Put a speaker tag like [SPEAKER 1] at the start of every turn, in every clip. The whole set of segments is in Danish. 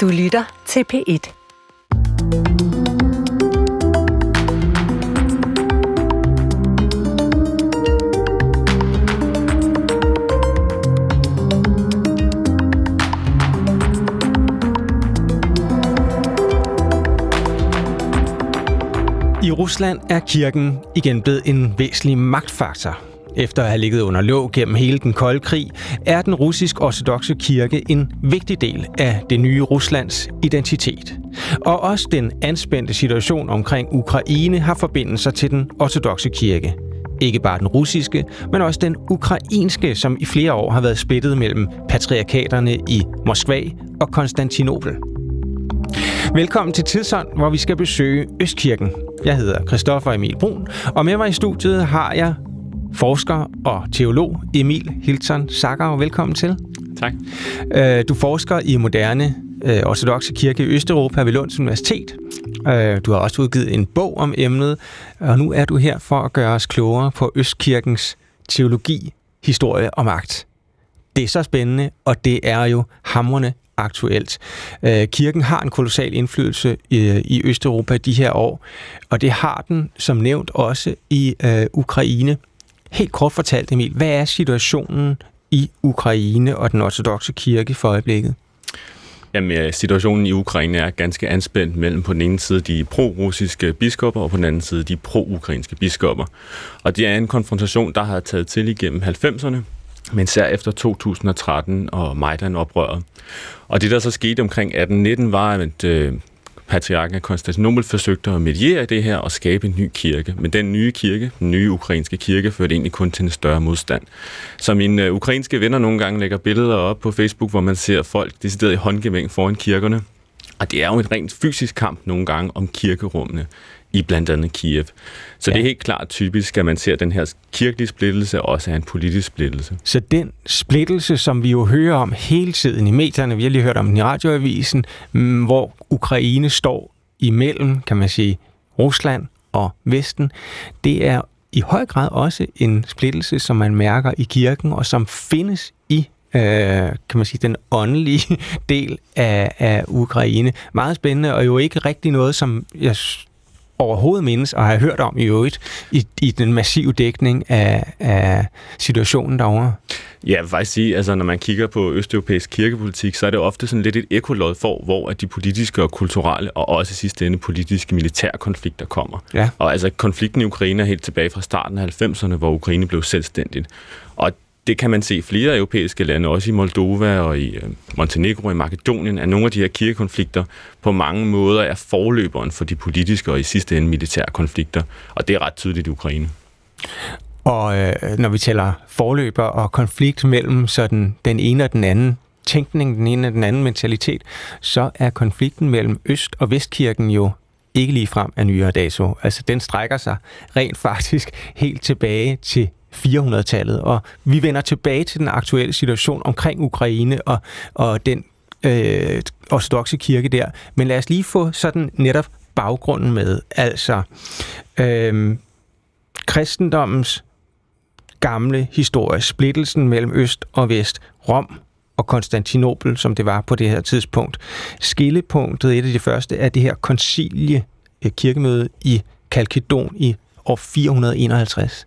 [SPEAKER 1] Du lytter til P1.
[SPEAKER 2] I Rusland er kirken igen blevet en væsentlig magtfaktor. Efter at have ligget under låg gennem hele den kolde krig, er den russisk-ortodoxe kirke en vigtig del af det nye Ruslands identitet. Og også den anspændte situation omkring Ukraine har forbindelser til den ortodoxe kirke. Ikke bare den russiske, men også den ukrainske, som i flere år har været splittet mellem patriarkaterne i Moskva og Konstantinopel. Velkommen til Tidsånd, hvor vi skal besøge Østkirken. Jeg hedder Christoffer Emil Brun, og med mig i studiet har jeg forsker og teolog Emil Hilton Sager. Velkommen til.
[SPEAKER 3] Tak.
[SPEAKER 2] Øh, du forsker i moderne øh, ortodoxe kirke i Østeuropa ved Lunds Universitet. Øh, du har også udgivet en bog om emnet, og nu er du her for at gøre os klogere på Østkirkens teologi, historie og magt. Det er så spændende, og det er jo hamrende aktuelt. Kirken har en kolossal indflydelse i Østeuropa de her år, og det har den som nævnt også i Ukraine. Helt kort fortalt, Emil, hvad er situationen i Ukraine og den ortodoxe kirke for øjeblikket?
[SPEAKER 3] Jamen, situationen i Ukraine er ganske anspændt mellem på den ene side de pro-russiske biskopper og på den anden side de pro-ukrainske biskopper. Og det er en konfrontation, der har taget til igennem 90'erne, men især efter 2013 og Majdan-oprøret. Og det, der så skete omkring 1819, var, at øh, patriarken af Konstantinopel forsøgte at mediere det her og skabe en ny kirke. Men den nye kirke, den nye ukrainske kirke, førte egentlig kun til en større modstand. Så mine øh, ukrainske venner nogle gange lægger billeder op på Facebook, hvor man ser folk decideret i håndgevæng foran kirkerne. Og det er jo en rent fysisk kamp nogle gange om kirkerummene i blandt andet Kiev. Så ja. det er helt klart typisk, at man ser den her kirkelige splittelse også er en politisk splittelse.
[SPEAKER 2] Så den splittelse, som vi jo hører om hele tiden i medierne, vi har lige hørt om den i radioavisen, mm, hvor Ukraine står imellem, kan man sige, Rusland og Vesten, det er i høj grad også en splittelse, som man mærker i kirken, og som findes i øh, kan man sige, den åndelige del af, af Ukraine. Meget spændende, og jo ikke rigtig noget, som jeg overhovedet mindes og har hørt om i øvrigt i, i den massive dækning af, af situationen derovre?
[SPEAKER 3] Ja, jeg vil faktisk sige, altså når man kigger på østeuropæisk kirkepolitik, så er det ofte sådan lidt et ekolod for, hvor at de politiske og kulturelle, og også sidste ende politiske militære konflikter kommer.
[SPEAKER 2] Ja.
[SPEAKER 3] Og altså konflikten i Ukraine er helt tilbage fra starten af 90'erne, hvor Ukraine blev selvstændigt. Og det kan man se i flere europæiske lande, også i Moldova og i øh, Montenegro og i Makedonien, at nogle af de her kirkekonflikter på mange måder er forløberen for de politiske og i sidste ende militære konflikter. Og det er ret tydeligt i Ukraine.
[SPEAKER 2] Og øh, når vi taler forløber og konflikt mellem sådan den ene og den anden tænkning, den ene og den anden mentalitet, så er konflikten mellem Øst- og Vestkirken jo ikke lige frem af nyere dato. Altså, den strækker sig rent faktisk helt tilbage til 400-tallet, og vi vender tilbage til den aktuelle situation omkring Ukraine og, og den øh, ortodoxe kirke der. Men lad os lige få sådan netop baggrunden med. Altså, øh, kristendommens gamle historie, splittelsen mellem øst og vest, Rom og Konstantinopel, som det var på det her tidspunkt. Skillepunktet, et af de første, er det her koncilie øh, kirkemøde i Kalkedon i år 451.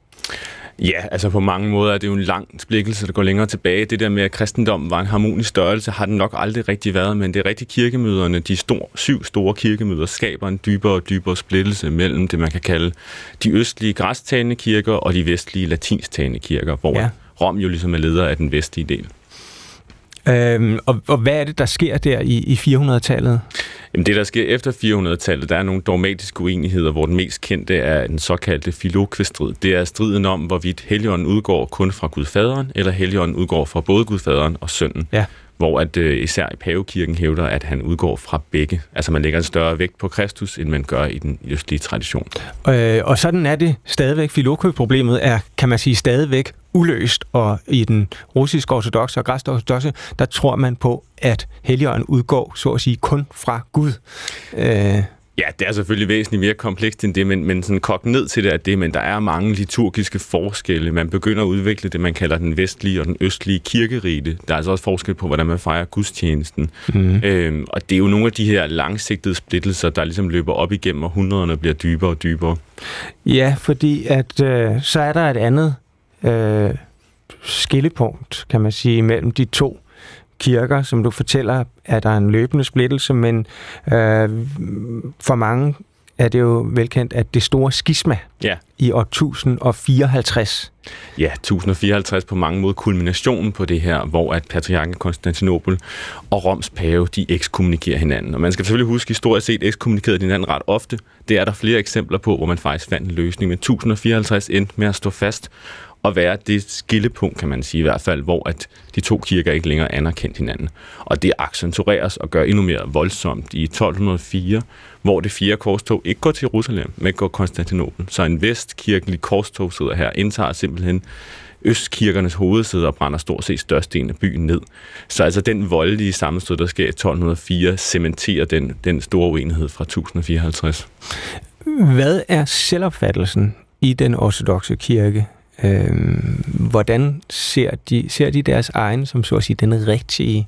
[SPEAKER 3] Ja, altså på mange måder er det jo en lang splikkelse, der går længere tilbage. Det der med, at kristendommen var en harmonisk størrelse, har den nok aldrig rigtig været, men det er rigtig kirkemøderne, de stor, syv store kirkemøder, skaber en dybere og dybere splittelse mellem det, man kan kalde de østlige græstalende kirker og de vestlige latinsktalende kirker, hvor ja. Rom jo ligesom er leder af den vestlige del.
[SPEAKER 2] Øhm, og, og hvad er det, der sker der i, i 400-tallet?
[SPEAKER 3] Jamen det, der sker efter 400-tallet, der er nogle dogmatiske uenigheder, hvor den mest kendte er den såkaldte filokvestrid. Det er striden om, hvorvidt Helligånden udgår kun fra Gud Faderen, eller Helligånden udgår fra både Gud Faderen og Sønnen.
[SPEAKER 2] Ja.
[SPEAKER 3] Hvor at, øh, især i pavekirken hævder, at han udgår fra begge. Altså man lægger en større vægt på Kristus, end man gør i den østlige tradition.
[SPEAKER 2] Øh, og sådan er det stadigvæk. Filokø-problemet er, kan man sige, stadigvæk uløst, og i den russiske ortodoxe og græske ortodoxe, der tror man på, at Helligånden udgår, så at sige, kun fra Gud.
[SPEAKER 3] Øh, Ja, det er selvfølgelig væsentligt mere komplekst end det, men, men sådan kogt ned til det er det, men der er mange liturgiske forskelle. Man begynder at udvikle det, man kalder den vestlige og den østlige kirkerite. Der er altså også forskel på, hvordan man fejrer gudstjenesten. Mm. Øhm, og det er jo nogle af de her langsigtede splittelser, der ligesom løber op igennem århundrederne og bliver dybere og dybere.
[SPEAKER 2] Ja, fordi at øh, så er der et andet øh, skillepunkt, kan man sige, mellem de to kirker, som du fortæller, er der en løbende splittelse, men øh, for mange er det jo velkendt, at det store skisma ja. i år 1054.
[SPEAKER 3] Ja, 1054 på mange måder kulminationen på det her, hvor at patriarken Konstantinopel og Roms pave, de ekskommunikerer hinanden. Og man skal selvfølgelig huske, historisk set ekskommunikerede de hinanden ret ofte. Det er der flere eksempler på, hvor man faktisk fandt en løsning. Men 1054 endte med at stå fast, at være det skillepunkt, kan man sige i hvert fald, hvor at de to kirker ikke længere anerkendte hinanden. Og det accentueres og gør endnu mere voldsomt i 1204, hvor det fire korstog ikke går til Jerusalem, men går Konstantinopel. Så en vestkirkelig korstog sidder her, indtager simpelthen østkirkernes hovedsæde og brænder stort set størstedelen af byen ned. Så altså den voldelige sammenstød, der sker i 1204, cementerer den, den store uenighed fra 1054.
[SPEAKER 2] Hvad er selvopfattelsen i den ortodoxe kirke? Øh, hvordan ser de, ser de deres egen, som så at sige, den rigtige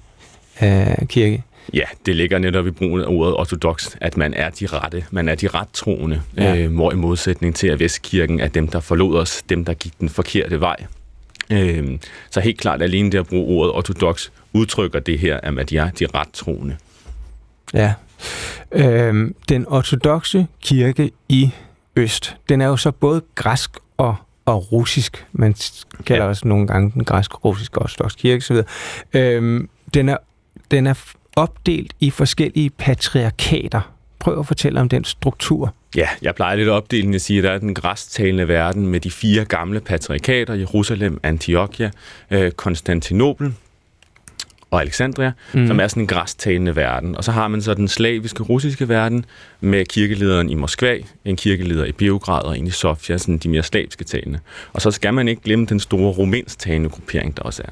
[SPEAKER 2] øh, kirke?
[SPEAKER 3] Ja, det ligger netop i brugen af ordet ortodox, at man er de rette, man er de ret troende, ja. øh, hvor i modsætning til, at Vestkirken er dem, der forlod os, dem, der gik den forkerte vej. Øh, så helt klart, alene det at bruge ordet ortodox udtrykker det her, at de er de ret troende.
[SPEAKER 2] Ja. Øh, den ortodoxe kirke i Øst, den er jo så både græsk og og russisk. Man kalder ja. også nogle gange den græsk-russiske ortodox kirke osv. Øhm, den, er, den er opdelt i forskellige patriarkater. Prøv at fortælle om den struktur.
[SPEAKER 3] Ja, jeg plejer lidt at opdele at sige, at der er den græstalende verden med de fire gamle patriarkater, Jerusalem, Antiochia, øh, Konstantinopel, og Alexandria, mm. som er sådan en græstalende verden. Og så har man så den slaviske russiske verden med kirkelederen i Moskva, en kirkeleder i Beograd og en i Sofia, sådan de mere slaviske talende. Og så skal man ikke glemme den store rumænsktalende gruppering, der også er.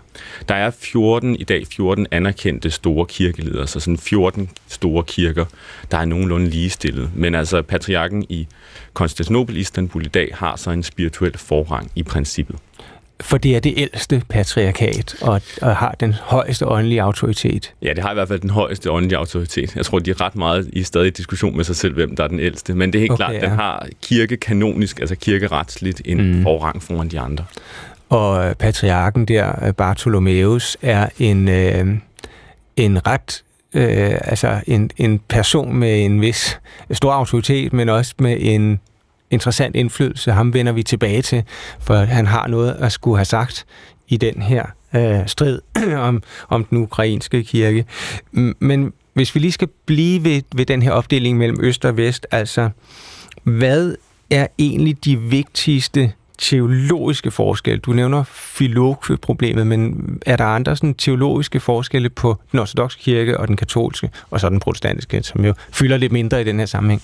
[SPEAKER 3] Der er 14 i dag, 14 anerkendte store kirkeledere, så sådan 14 store kirker, der er nogenlunde ligestillet. Men altså patriarken i Konstantinopel, Istanbul i dag, har så en spirituel forrang i princippet.
[SPEAKER 2] For det er det ældste patriarkat, og, og har den højeste åndelige autoritet.
[SPEAKER 3] Ja, det har i hvert fald den højeste åndelige autoritet. Jeg tror, de er ret meget i stadig diskussion med sig selv, hvem der er den ældste. Men det er helt okay, klart, ja. den har kirkekanonisk, altså kirkeretsligt, en mm. forrang foran de andre.
[SPEAKER 2] Og øh, patriarken der, øh, Bartholomeus, er en, øh, en ret øh, altså en, en person med en vis stor autoritet, men også med en interessant indflydelse. Ham vender vi tilbage til, for han har noget at skulle have sagt i den her øh, strid om, om den ukrainske kirke. Men hvis vi lige skal blive ved, ved den her opdeling mellem øst og vest, altså hvad er egentlig de vigtigste teologiske forskelle? Du nævner filokve-problemet, men er der andre sådan, teologiske forskelle på den ortodoxe kirke og den katolske, og så den protestantiske, som jo fylder lidt mindre i den her sammenhæng?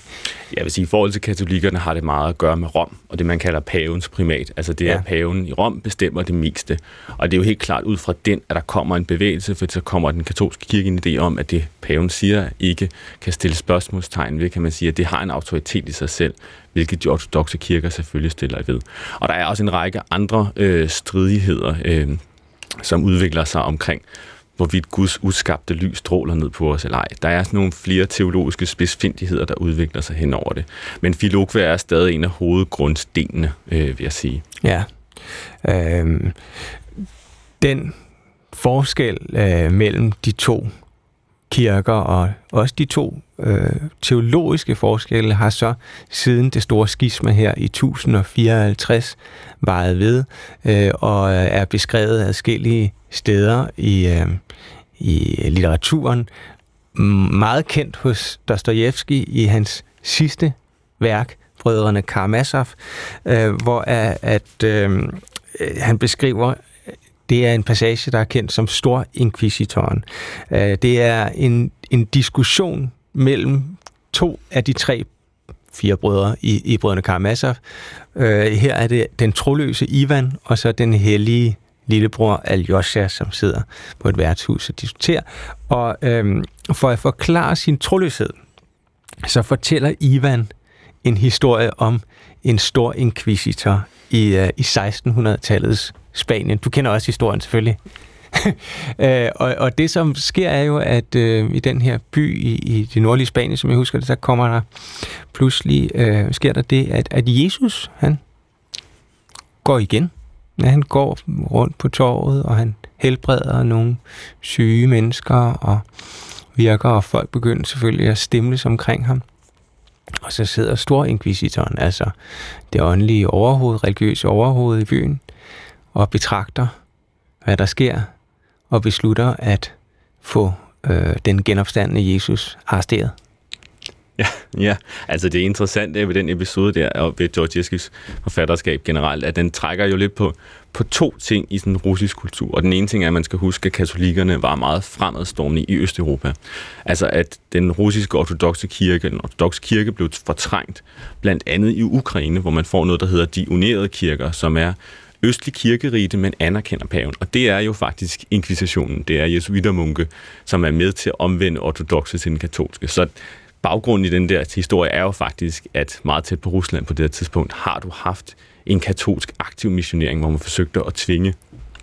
[SPEAKER 3] Jeg vil sige, i forhold til katolikkerne har det meget at gøre med Rom, og det man kalder pavens primat. Altså det er, ja. at paven i Rom bestemmer det meste. Og det er jo helt klart ud fra den, at der kommer en bevægelse, for så kommer den katolske kirke en idé om, at det paven siger ikke kan stille spørgsmålstegn ved, kan man sige, at det har en autoritet i sig selv hvilket de ortodoxe kirker selvfølgelig stiller ved. Og der er også en række andre øh, stridigheder, øh, som udvikler sig omkring, hvorvidt Guds udskabte lys stråler ned på os eller ej. Der er sådan nogle flere teologiske spidsfindigheder, der udvikler sig hen over det. Men Filokve er stadig en af hovedgrundstenene, øh, vil jeg sige.
[SPEAKER 2] Ja. Øhm, den forskel øh, mellem de to kirker og også de to øh, teologiske forskelle har så siden det store skisma her i 1054 varet ved øh, og er beskrevet adskillige steder i, øh, i litteraturen. Meget kendt hos Dostojevski i hans sidste værk, Brødrene Karamazov, øh, hvor at, at øh, han beskriver det er en passage, der er kendt som Stor Inquisitoren. Øh, det er en, en diskussion mellem to af de tre fire brødre i, i brødrene Karamazov. Øh, her er det den troløse Ivan, og så den hellige lillebror Aljosha, som sidder på et værtshus og diskuterer. Og øhm, for at forklare sin troløshed, så fortæller Ivan en historie om en stor inquisitor i, uh, i 1600-tallets Spanien. Du kender også historien selvfølgelig. uh, og, og det som sker er jo, at øh, i den her by i, i det nordlige Spanien, som jeg husker det, så kommer der pludselig, øh, sker der det, at, at Jesus, han går igen. Ja, han går rundt på torvet, og han helbreder nogle syge mennesker, og virker, og folk begynder selvfølgelig at stemles omkring ham. Og så sidder Storinkvisitoren, altså det åndelige overhoved, religiøse overhoved i byen, og betragter, hvad der sker, og beslutter at få øh, den genopstandende Jesus arresteret.
[SPEAKER 3] Ja, ja, altså det interessante ved den episode der, og ved Georgieskis forfatterskab generelt, at den trækker jo lidt på, på to ting i sådan russisk kultur. Og den ene ting er, at man skal huske, at katolikkerne var meget fremadstormende i Østeuropa. Altså at den russiske ortodoxe kirke, den ortodoxe kirke blev fortrængt, blandt andet i Ukraine, hvor man får noget, der hedder de unerede kirker, som er østlig kirkerite, men anerkender paven. Og det er jo faktisk inkvisitionen. Det er jesuitermunke, som er med til at omvende ortodoxe til den katolske. Så baggrunden i den der historie er jo faktisk, at meget tæt på Rusland på det her tidspunkt har du haft en katolsk aktiv missionering, hvor man forsøgte at tvinge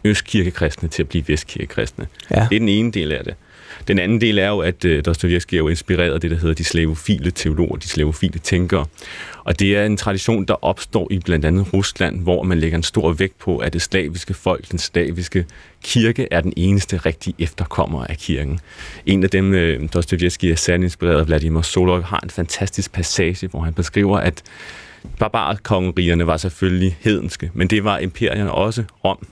[SPEAKER 3] østkirkekristne til at blive vestkirkekristne. Ja. Det er den ene del af det. Den anden del er jo, at øh, uh, Dostoyevsky er jo inspireret af det, der hedder de slavofile teologer, de slavofile tænkere. Og det er en tradition, der opstår i blandt andet Rusland, hvor man lægger en stor vægt på, at det slaviske folk, den slaviske kirke, er den eneste rigtige efterkommer af kirken. En af dem, øh, uh, Dostoyevsky er særlig inspireret af, Vladimir Solov, har en fantastisk passage, hvor han beskriver, at barbarkongerierne var selvfølgelig hedenske, men det var imperierne også om,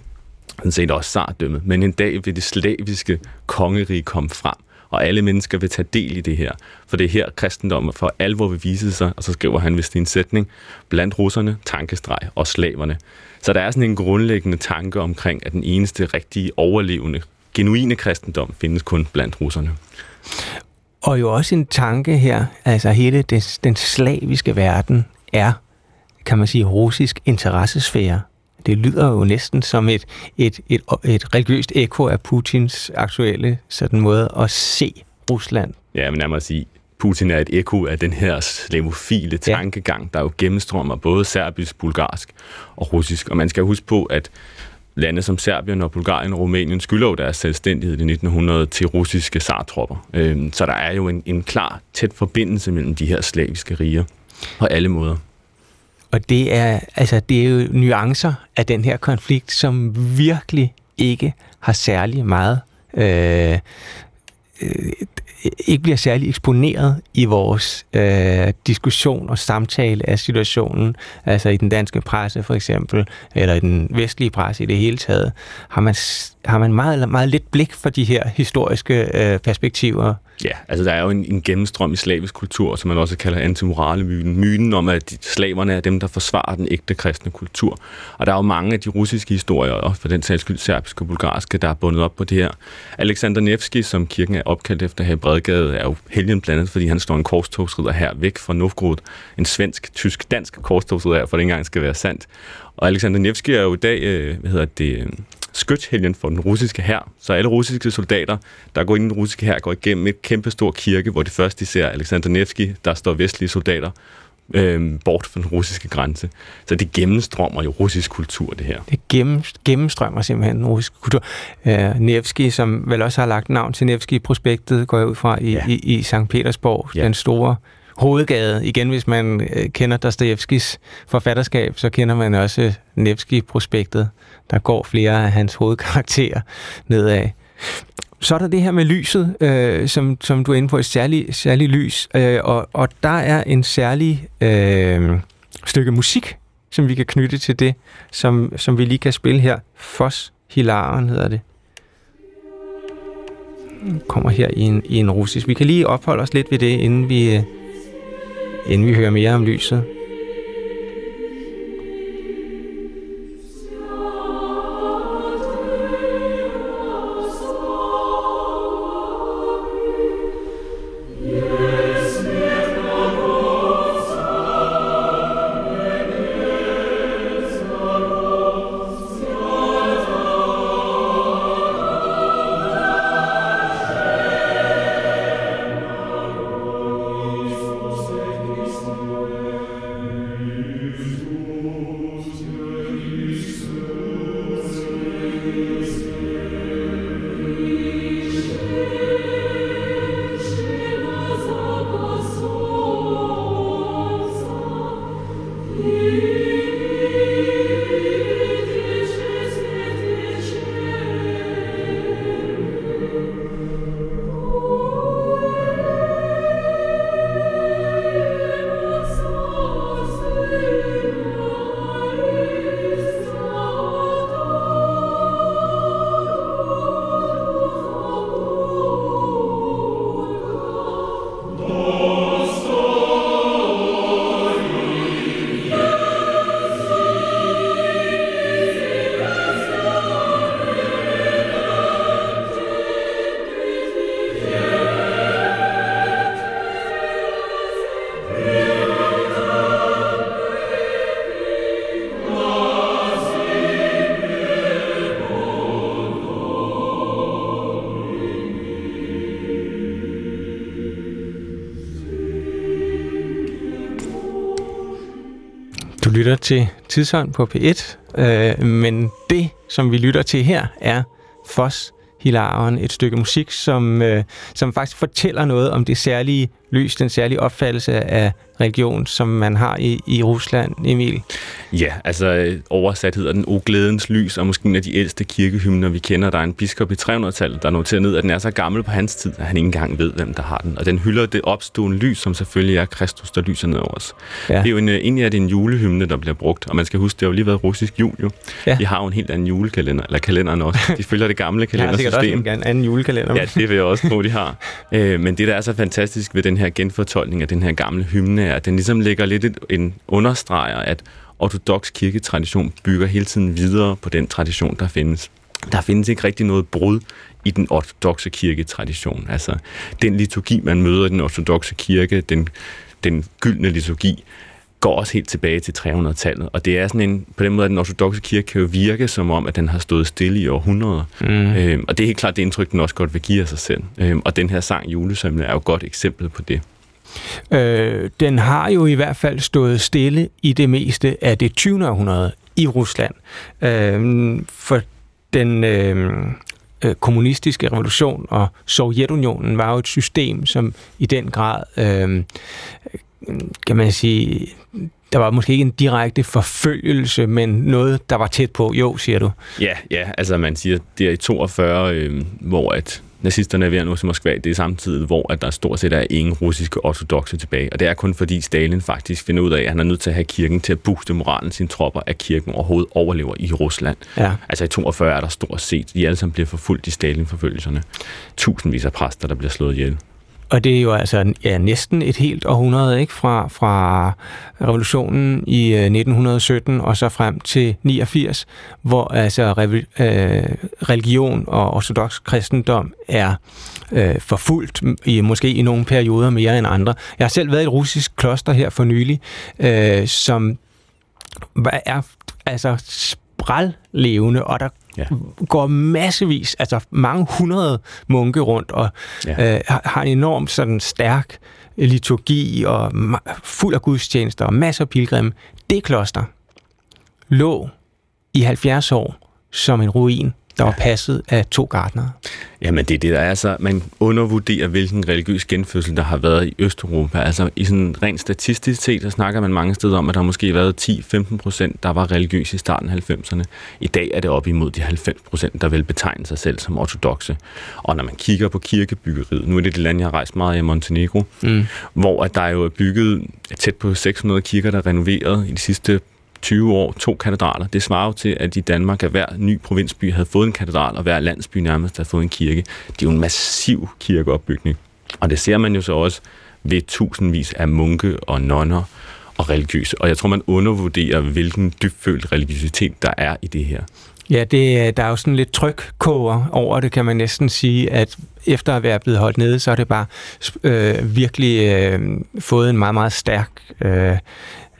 [SPEAKER 3] sådan set også sardømmet. Men en dag vil det slaviske kongerige komme frem, og alle mennesker vil tage del i det her. For det er her, kristendommen for alvor vil vise sig, og så skriver han vist en sætning, blandt russerne, tankestreg og slaverne. Så der er sådan en grundlæggende tanke omkring, at den eneste rigtige overlevende, genuine kristendom findes kun blandt russerne.
[SPEAKER 2] Og jo også en tanke her, altså hele den, den slaviske verden er, kan man sige, russisk interessesfære. Det lyder jo næsten som et, et, et, et religiøst ekko af Putins aktuelle sådan måde at se Rusland.
[SPEAKER 3] Ja, men nærmere at sige, Putin er et ekko af den her slavofile tankegang, ja. der jo gennemstrømmer både serbisk, bulgarsk og russisk. Og man skal huske på, at lande som Serbien og Bulgarien og Rumænien skylder jo deres selvstændighed i 1900 til russiske sartropper. Øhm, så der er jo en, en klar tæt forbindelse mellem de her slaviske riger på alle måder.
[SPEAKER 2] Og det er, altså, det er jo nuancer af den her konflikt, som virkelig ikke har særlig meget øh, øh, ikke bliver særlig eksponeret i vores øh, diskussion og samtale af situationen, altså i den danske presse for eksempel, eller i den vestlige presse i det hele taget, har man, har man meget, meget lidt blik for de her historiske øh, perspektiver.
[SPEAKER 3] Ja, altså der er jo en, en gennemstrøm i slavisk kultur, som man også kalder antimorale-myten. Myten om, at slaverne er dem, der forsvarer den ægte kristne kultur. Og der er jo mange af de russiske historier, og for den sags skyld serbiske og bulgarske, der er bundet op på det her. Alexander Nevsky, som kirken er opkaldt efter her i Bredgade, er jo helgen blandt andet, fordi han står en korstogsridder her væk fra Novgorod. En svensk, tysk, dansk korstogsridder, for det engang skal være sandt. Og Alexander Nevsky er jo i dag, øh, hvad hedder det, øh, skytshelgen for den russiske hær. Så alle russiske soldater, der går ind i den russiske hær, går igennem et kæmpe stor kirke, hvor det først de ser Alexander Nevsky, der står vestlige soldater, øh, bort fra den russiske grænse. Så det gennemstrømmer jo russisk kultur, det her.
[SPEAKER 2] Det gennem, gennemstrømmer simpelthen den russiske kultur. Øh, Nevsky, som vel også har lagt navn til Nevsky-prospektet, går jeg ud fra i, ja. i, i St. Petersborg, ja. den store hovedgade. Igen, hvis man øh, kender Dostojevskis forfatterskab, så kender man også Nevsky-prospektet. Der går flere af hans hovedkarakterer nedad. Så er der det her med lyset, øh, som, som du er inde på, et særligt særlig lys. Øh, og, og der er en særlig øh, stykke musik, som vi kan knytte til det, som, som vi lige kan spille her. Fos Hilaren hedder det. Kommer her i en, i en russisk. Vi kan lige opholde os lidt ved det, inden vi, øh, inden vi hører mere om lyset. Lytter til Tidshånd på P1, øh, men det, som vi lytter til her, er Foss Hilaren, et stykke musik, som, øh, som faktisk fortæller noget om det særlige lys, den særlige opfattelse af religion, som man har i, i Rusland, Emil?
[SPEAKER 3] Ja, altså oversat hedder den O Glædens Lys, og måske en af de ældste kirkehymner, vi kender. Der er en biskop i 300-tallet, der noterer ned, at den er så gammel på hans tid, at han ikke engang ved, hvem der har den. Og den hylder det opstående lys, som selvfølgelig er Kristus, der lyser ned over os. Ja. Det er jo en, egentlig er det en julehymne, der bliver brugt, og man skal huske, det har jo lige været russisk jul jo. Ja. De har jo en helt anden julekalender, eller kalenderen også. De følger det gamle kalendersystem.
[SPEAKER 2] ja, det også en anden julekalender.
[SPEAKER 3] Ja, det vil jeg også tro, de har. Øh, men det, der er så fantastisk ved den her genfortolkning af den her gamle hymne, er, at den ligesom lægger lidt en understreger, at ortodox kirketradition bygger hele tiden videre på den tradition, der findes. Der findes ikke rigtig noget brud i den ortodoxe kirketradition. Altså, den liturgi, man møder i den ortodoxe kirke, den, den gyldne liturgi, går også helt tilbage til 300-tallet. Og det er sådan en, på den måde, at den ortodoxe kirke kan jo virke som om, at den har stået stille i århundreder. Mm. Øhm, og det er helt klart det indtryk, den også godt vil give af sig selv. Øhm, og den her sang, Julesømne, er jo et godt eksempel på det.
[SPEAKER 2] Øh, den har jo i hvert fald stået stille i det meste af det 20. århundrede i Rusland. Øh, for den øh, øh, kommunistiske revolution og Sovjetunionen var jo et system, som i den grad, øh, kan man sige, der var måske ikke en direkte forfølgelse, men noget, der var tæt på. Jo, siger du.
[SPEAKER 3] Ja, ja altså man siger, det er i 42, øh, hvor at nazisterne er ved at nå til Moskva, det er samtidig, hvor at der stort set er ingen russiske ortodoxe tilbage. Og det er kun fordi Stalin faktisk finder ud af, at han er nødt til at have kirken til at booste moralen sine tropper, at kirken overhovedet overlever i Rusland. Ja. Altså i 42 er der stort set, de alle sammen bliver forfulgt i Stalin-forfølgelserne. Tusindvis af præster, der bliver slået ihjel.
[SPEAKER 2] Og det er jo altså ja, næsten et helt århundrede ikke fra, fra revolutionen i øh, 1917 og så frem til 89, hvor altså re, øh, religion og ortodox kristendom er øh, forfulgt, i, måske i nogle perioder mere end andre. Jeg har selv været i et russisk kloster her for nylig, øh, som er altså sprællevende, og der ja. går massevis, altså mange hundrede munke rundt, og ja. øh, har en enormt sådan stærk liturgi, og fuld af gudstjenester, og masser af pilgrimme. Det kloster lå i 70 år som en ruin der var passet af to gardnere.
[SPEAKER 3] Jamen det er det, der er så, man undervurderer, hvilken religiøs genfødsel, der har været i Østeuropa. Altså i sådan rent statistisk set, der snakker man mange steder om, at der måske har været 10-15 procent, der var religiøse i starten af 90'erne. I dag er det op imod de 90 procent, der vil betegne sig selv som ortodoxe. Og når man kigger på kirkebyggeriet, nu er det det land, jeg har rejst meget i Montenegro, mm. hvor at der jo er bygget tæt på 600 kirker, der er renoveret i de sidste 20 år, to katedraler. Det svarer jo til, at i Danmark, at hver ny provinsby havde fået en katedral, og hver landsby nærmest havde fået en kirke. Det er jo en massiv kirkeopbygning. Og det ser man jo så også ved tusindvis af munke og nonner og religiøse. Og jeg tror, man undervurderer, hvilken dybfølt religiøsitet der er i det her.
[SPEAKER 2] Ja, det, øh, der er jo sådan lidt trykkoger over det, kan man næsten sige, at efter at være blevet holdt nede, så er det bare øh, virkelig øh, fået en meget, meget stærk øh,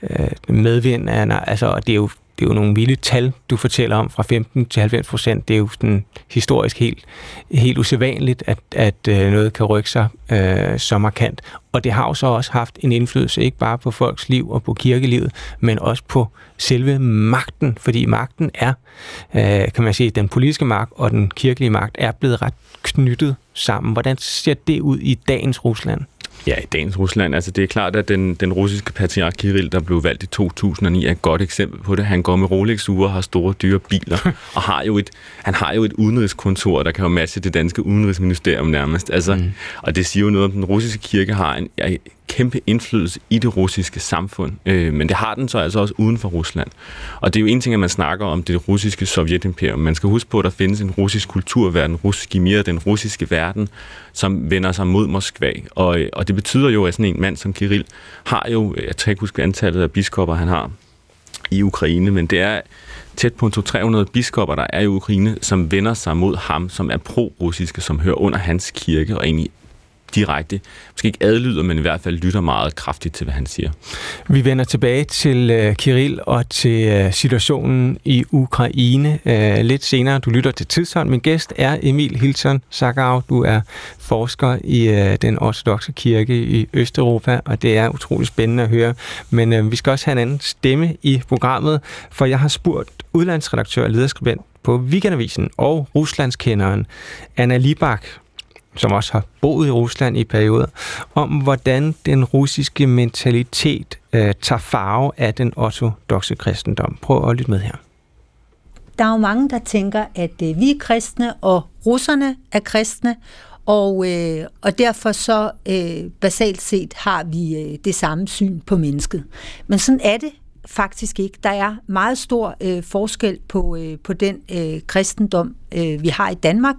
[SPEAKER 2] øh, medvind. Altså, det er jo det er jo nogle vilde tal, du fortæller om, fra 15 til 90 procent. Det er jo sådan historisk helt, helt usædvanligt, at, at øh, noget kan rykke sig øh, så markant. Og det har jo så også haft en indflydelse, ikke bare på folks liv og på kirkelivet, men også på selve magten, fordi magten er, øh, kan man sige, den politiske magt og den kirkelige magt er blevet ret knyttet sammen. Hvordan ser det ud i dagens Rusland?
[SPEAKER 3] Ja, i dagens Rusland. Altså, det er klart, at den, den russiske patriark Kirill, der blev valgt i 2009, er et godt eksempel på det. Han går med Rolex-ure, har store, dyre biler, og har jo et, han har jo et udenrigskontor, der kan jo matche det danske udenrigsministerium nærmest. Altså, mm. Og det siger jo noget om, den russiske kirke har en, kæmpe indflydelse i det russiske samfund, øh, men det har den så altså også uden for Rusland. Og det er jo en ting, at man snakker om det russiske sovjetimperium. Man skal huske på, at der findes en russisk kulturverden, russisk mere den russiske verden, som vender sig mod Moskva. Og, og det betyder jo, at sådan en mand som Kirill har jo, jeg kan ikke huske antallet af biskopper, han har i Ukraine, men det er tæt på 300 biskopper, der er i Ukraine, som vender sig mod ham, som er pro-russiske, som hører under hans kirke og egentlig direkte, måske ikke adlyder, men i hvert fald lytter meget kraftigt til, hvad han siger.
[SPEAKER 2] Vi vender tilbage til uh, Kirill og til uh, situationen i Ukraine uh, lidt senere. Du lytter til Tidshånd. Min gæst er Emil Hilton Sakau. Du er forsker i uh, den ortodoxe kirke i Østeuropa, og det er utrolig spændende at høre. Men uh, vi skal også have en anden stemme i programmet, for jeg har spurgt udlandsredaktør og lederskribent på Weekendavisen og Ruslandskenderen Anna Libak, som også har boet i Rusland i perioder, om hvordan den russiske mentalitet øh, tager farve af den ortodoxe kristendom. Prøv at lytte med her.
[SPEAKER 1] Der er jo mange, der tænker, at øh, vi er kristne, og russerne er kristne, og, øh, og derfor så øh, basalt set har vi øh, det samme syn på mennesket. Men sådan er det faktisk ikke. Der er meget stor øh, forskel på, øh, på den øh, kristendom, øh, vi har i Danmark,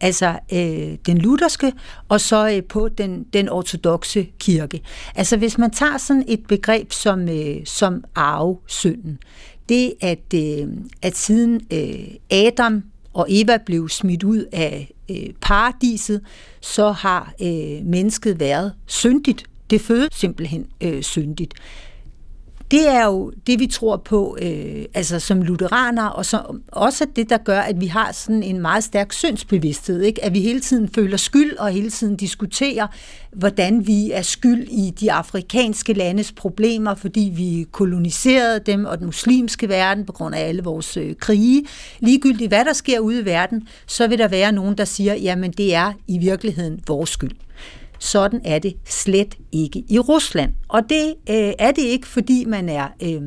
[SPEAKER 1] altså øh, den lutherske, og så øh, på den, den ortodoxe kirke. Altså hvis man tager sådan et begreb som, øh, som arvesynden, det at, øh, at siden øh, Adam og Eva blev smidt ud af øh, paradiset, så har øh, mennesket været syndigt. Det fødes simpelthen øh, syndigt det er jo det, vi tror på øh, altså som lutheraner, og så, også det, der gør, at vi har sådan en meget stærk syndsbevidsthed, ikke? at vi hele tiden føler skyld, og hele tiden diskuterer, hvordan vi er skyld i de afrikanske landes problemer, fordi vi koloniserede dem og den muslimske verden på grund af alle vores øh, krige. Ligegyldigt hvad der sker ude i verden, så vil der være nogen, der siger, jamen det er i virkeligheden vores skyld. Sådan er det slet ikke i Rusland. Og det øh, er det ikke, fordi man er øh,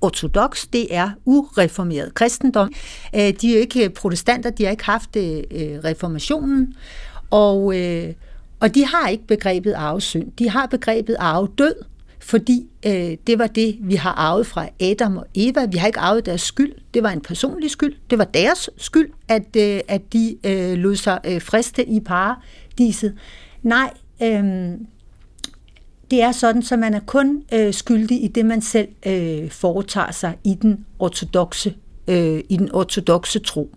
[SPEAKER 1] ortodox, det er ureformeret kristendom. Øh, de er ikke øh, protestanter, de har ikke haft øh, øh, reformationen, og, øh, og de har ikke begrebet arvesynd. De har begrebet arvedød, fordi øh, det var det, vi har arvet fra Adam og Eva. Vi har ikke arvet deres skyld. Det var en personlig skyld. Det var deres skyld, at, øh, at de øh, lod sig øh, friste i paradiset. Nej, øhm, det er sådan, så man er kun øh, skyldig i det, man selv øh, foretager sig i den ortodoxe, øh, i den ortodoxe tro.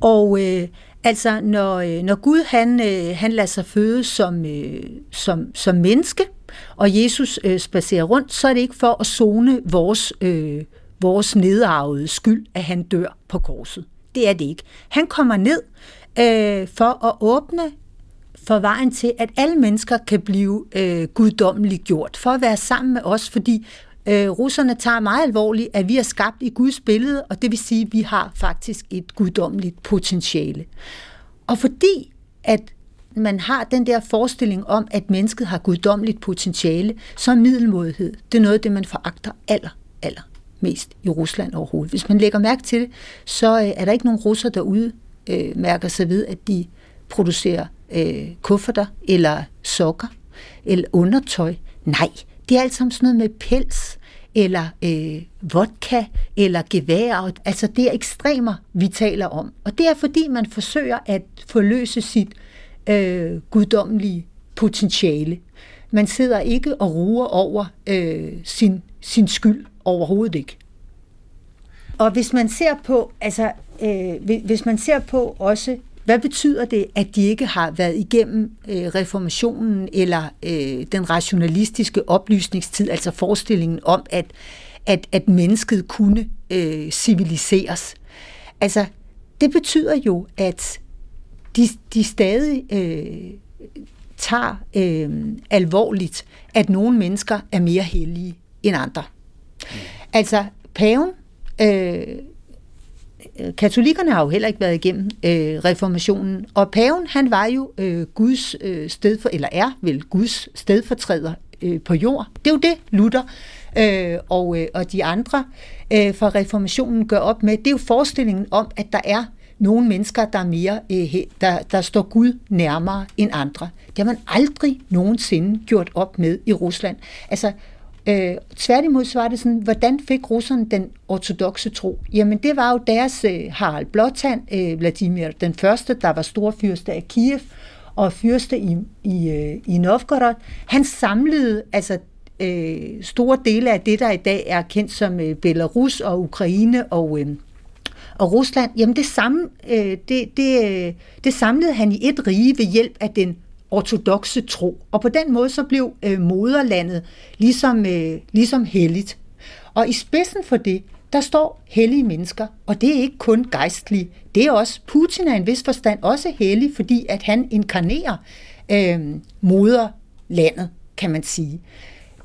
[SPEAKER 1] Og øh, altså, når, øh, når Gud han, øh, han lader sig føde som, øh, som, som menneske, og Jesus øh, spacerer rundt, så er det ikke for at zone vores, øh, vores nedarvede skyld, at han dør på korset. Det er det ikke. Han kommer ned øh, for at åbne for vejen til, at alle mennesker kan blive øh, guddommeligt gjort, for at være sammen med os, fordi øh, russerne tager meget alvorligt, at vi er skabt i Guds billede, og det vil sige, at vi har faktisk et guddommeligt potentiale. Og fordi at man har den der forestilling om, at mennesket har guddommeligt potentiale, så er middelmodighed, det er noget af det, man foragter aller, aller mest i Rusland overhovedet. Hvis man lægger mærke til det, så øh, er der ikke nogen russer derude, øh, mærker sig ved, at de producerer øh, kufferter, eller sokker, eller undertøj. Nej, det er alt sammen sådan noget med pels, eller øh, vodka, eller gevær. Altså det er ekstremer, vi taler om. Og det er fordi, man forsøger at forløse sit øh, guddommelige potentiale. Man sidder ikke og ruer over øh, sin, sin skyld overhovedet ikke. Og hvis man ser på, altså, øh, hvis man ser på også hvad betyder det, at de ikke har været igennem øh, reformationen eller øh, den rationalistiske oplysningstid, altså forestillingen om, at, at, at mennesket kunne øh, civiliseres? Altså, det betyder jo, at de, de stadig øh, tager øh, alvorligt, at nogle mennesker er mere hellige end andre. Mm. Altså, paven øh, Øh, katolikkerne har jo heller ikke været igennem øh, reformationen, og paven, han var jo øh, Guds øh, stedfor, eller er vel Guds stedfortræder øh, på jord. Det er jo det, Luther øh, og, øh, og de andre øh, fra reformationen gør op med. Det er jo forestillingen om, at der er nogle mennesker, der er mere, øh, der, der står Gud nærmere end andre. Det har man aldrig nogensinde gjort op med i Rusland. Altså, Øh, tværtimod så var det sådan, hvordan fik russerne den ortodoxe tro? Jamen det var jo deres øh, Harald Blåtand, øh, Vladimir den første, der var storfyrste af Kiev, og fyrste i, i, øh, i Novgorod. Han samlede altså øh, store dele af det, der i dag er kendt som øh, Belarus og Ukraine og, øh, og Rusland. Jamen det, samme, øh, det, det, øh, det samlede han i et rige ved hjælp af den ortodoxe tro. Og på den måde så blev øh, moderlandet ligesom, øh, ligesom helligt. Og i spidsen for det, der står hellige mennesker, og det er ikke kun gejstlige. Det er også, Putin er en vis forstand også hellig, fordi at han inkarnerer øh, moderlandet, kan man sige.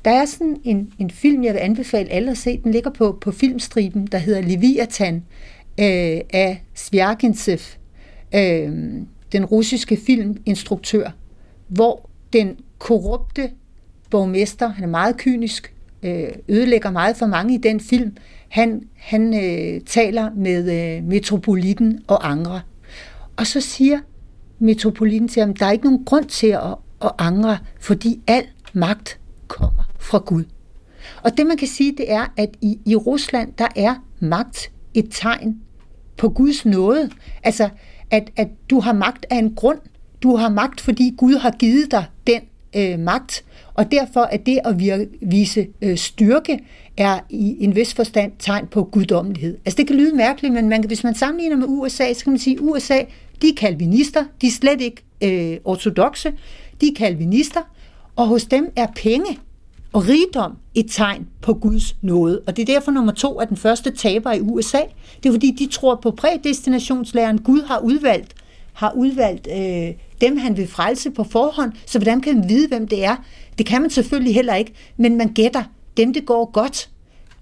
[SPEAKER 1] Der er sådan en, en film, jeg vil anbefale alle at se, den ligger på, på filmstriben, der hedder Leviathan øh, af Svirgintsev, øh, den russiske filminstruktør, hvor den korrupte borgmester, han er meget kynisk, øh, ødelægger meget for mange i den film, han, han øh, taler med øh, metropoliten og Angre. Og så siger metropoliten til ham, der er ikke nogen grund til at, at angre, fordi al magt kommer fra Gud. Og det man kan sige, det er, at i, i Rusland, der er magt et tegn på Guds nåde. Altså, at, at du har magt af en grund. Du har magt, fordi Gud har givet dig den øh, magt. Og derfor er det at virke, vise øh, styrke, er i en vis forstand tegn på guddommelighed. Altså det kan lyde mærkeligt, men man, hvis man sammenligner med USA, så kan man sige, at USA, de er kalvinister, de er slet ikke øh, ortodoxe, de er kalvinister, og hos dem er penge og rigdom et tegn på Guds nåde. Og det er derfor nummer to er den første taber i USA. Det er fordi, de tror på prædestinationslæren. Gud har udvalgt, har udvalgt øh, dem, han vil frelse på forhånd. Så hvordan kan man vide, hvem det er? Det kan man selvfølgelig heller ikke, men man gætter dem, det går godt.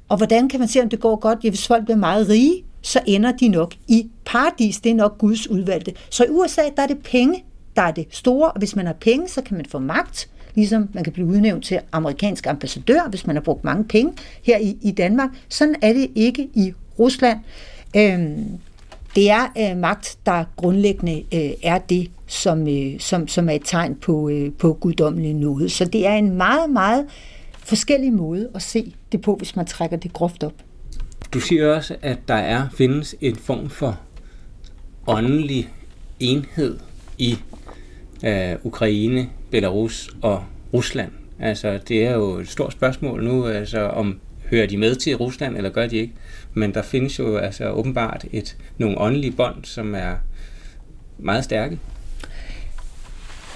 [SPEAKER 1] Og hvordan kan man se, om det går godt? Ja, hvis folk bliver meget rige, så ender de nok i paradis. Det er nok Guds udvalgte. Så i USA, der er det penge, der er det store, og hvis man har penge, så kan man få magt, ligesom man kan blive udnævnt til amerikansk ambassadør, hvis man har brugt mange penge her i, i Danmark. Sådan er det ikke i Rusland. Øhm, det er øh, magt, der grundlæggende øh, er det, som, øh, som, som er et tegn på, øh, på guddommelig noget. Så det er en meget, meget forskellig måde at se det på, hvis man trækker det groft op.
[SPEAKER 4] Du siger også, at der er findes en form for åndelig enhed i øh, Ukraine, Belarus og Rusland. Altså, det er jo et stort spørgsmål nu, altså om hører de med til Rusland, eller gør de ikke? Men der findes jo altså åbenbart et, nogle åndelige bånd, som er meget stærke.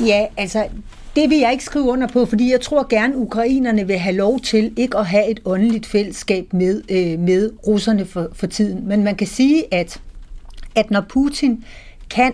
[SPEAKER 1] Ja, altså det vil jeg ikke skrive under på, fordi jeg tror gerne, ukrainerne vil have lov til ikke at have et åndeligt fællesskab med, øh, med russerne for, for tiden. Men man kan sige, at, at når Putin kan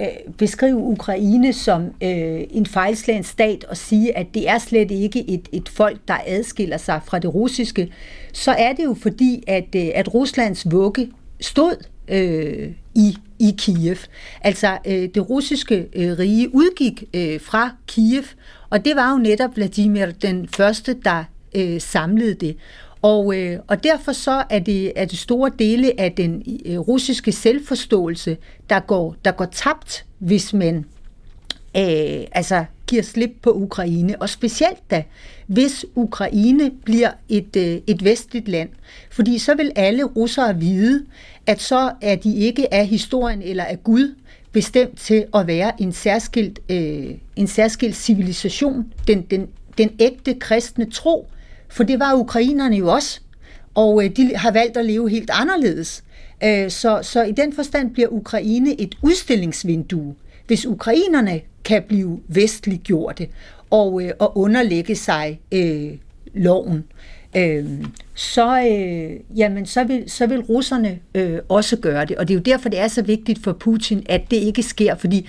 [SPEAKER 1] øh, beskrive Ukraine som øh, en fejlslagen stat og sige, at det er slet ikke et, et folk, der adskiller sig fra det russiske, så er det jo fordi, at, øh, at Ruslands vugge stod øh, i, i Kiev. Altså øh, det russiske øh, rige udgik øh, fra Kiev, og det var jo netop Vladimir den første, der øh, samlede det. Og, øh, og derfor så er det, er det store dele af den øh, russiske selvforståelse, der går, der går tabt, hvis man øh, altså giver slip på Ukraine. Og specielt da, hvis Ukraine bliver et, øh, et vestligt land. Fordi så vil alle russere vide, at så er de ikke af historien eller af Gud bestemt til at være en særskilt, øh, en særskilt civilisation, den, den, den ægte kristne tro, for det var ukrainerne jo også, og øh, de har valgt at leve helt anderledes. Øh, så, så i den forstand bliver Ukraine et udstillingsvindue. Hvis ukrainerne kan blive vestliggjorte og, øh, og underlægge sig øh, loven, øh, så, øh, jamen, så, vil, så vil russerne øh, også gøre det. Og det er jo derfor, det er så vigtigt for Putin, at det ikke sker, fordi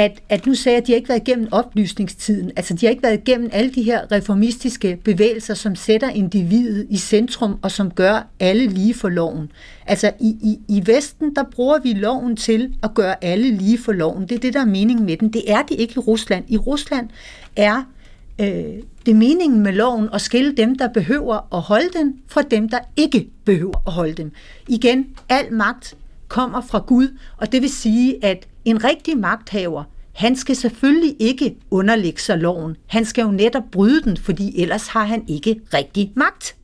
[SPEAKER 1] at, at nu sagde jeg, at de har ikke været igennem oplysningstiden. Altså, de har ikke været igennem alle de her reformistiske bevægelser, som sætter individet i centrum, og som gør alle lige for loven. Altså, i, i, i Vesten, der bruger vi loven til at gøre alle lige for loven. Det er det, der er meningen med den. Det er det ikke i Rusland. I Rusland er øh, det meningen med loven at skille dem, der behøver at holde den, fra dem, der ikke behøver at holde dem. Igen, al magt kommer fra Gud, og det vil sige, at en rigtig magthaver, han skal selvfølgelig ikke underlægge sig loven. Han skal jo netop bryde den, fordi ellers har han ikke rigtig magt.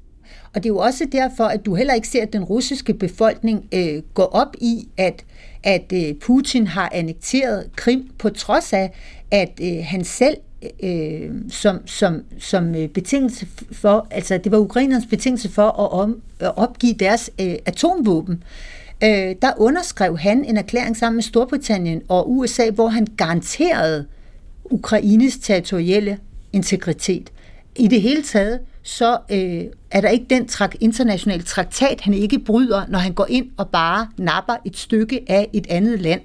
[SPEAKER 1] Og det er jo også derfor, at du heller ikke ser, at den russiske befolkning øh, går op i, at, at øh, Putin har annekteret Krim, på trods af, at øh, han selv øh, som, som, som øh, betingelse for, altså det var ukrainernes betingelse for at, om, at opgive deres øh, atomvåben. øh, Øh, der underskrev han en erklæring sammen med Storbritannien og USA, hvor han garanterede Ukraines territorielle integritet. I det hele taget, så øh, er der ikke den trak, internationale traktat, han ikke bryder, når han går ind og bare napper et stykke af et andet land.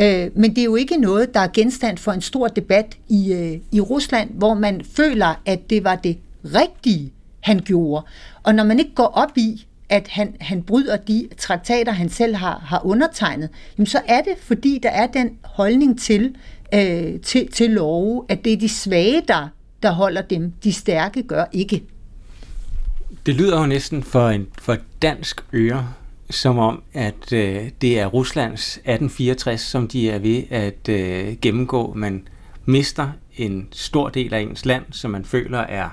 [SPEAKER 1] Øh, men det er jo ikke noget, der er genstand for en stor debat i, øh, i Rusland, hvor man føler, at det var det rigtige, han gjorde. Og når man ikke går op i, at han, han bryder de traktater, han selv har, har undertegnet, jamen så er det, fordi der er den holdning til, øh, til, til love, at det er de svage, der, der holder dem. De stærke gør ikke.
[SPEAKER 4] Det lyder jo næsten for en for dansk øre, som om, at øh, det er Ruslands 1864, som de er ved at øh, gennemgå. Man mister en stor del af ens land, som man føler er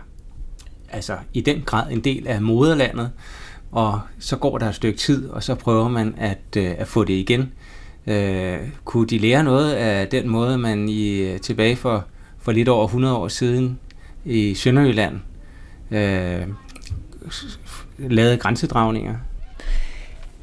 [SPEAKER 4] altså i den grad en del af moderlandet, og så går der et stykke tid, og så prøver man at, øh, at få det igen. Øh, kunne de lære noget af den måde, man i øh, tilbage for, for lidt over 100 år siden i Sønderjylland øh, lavede grænsedragninger?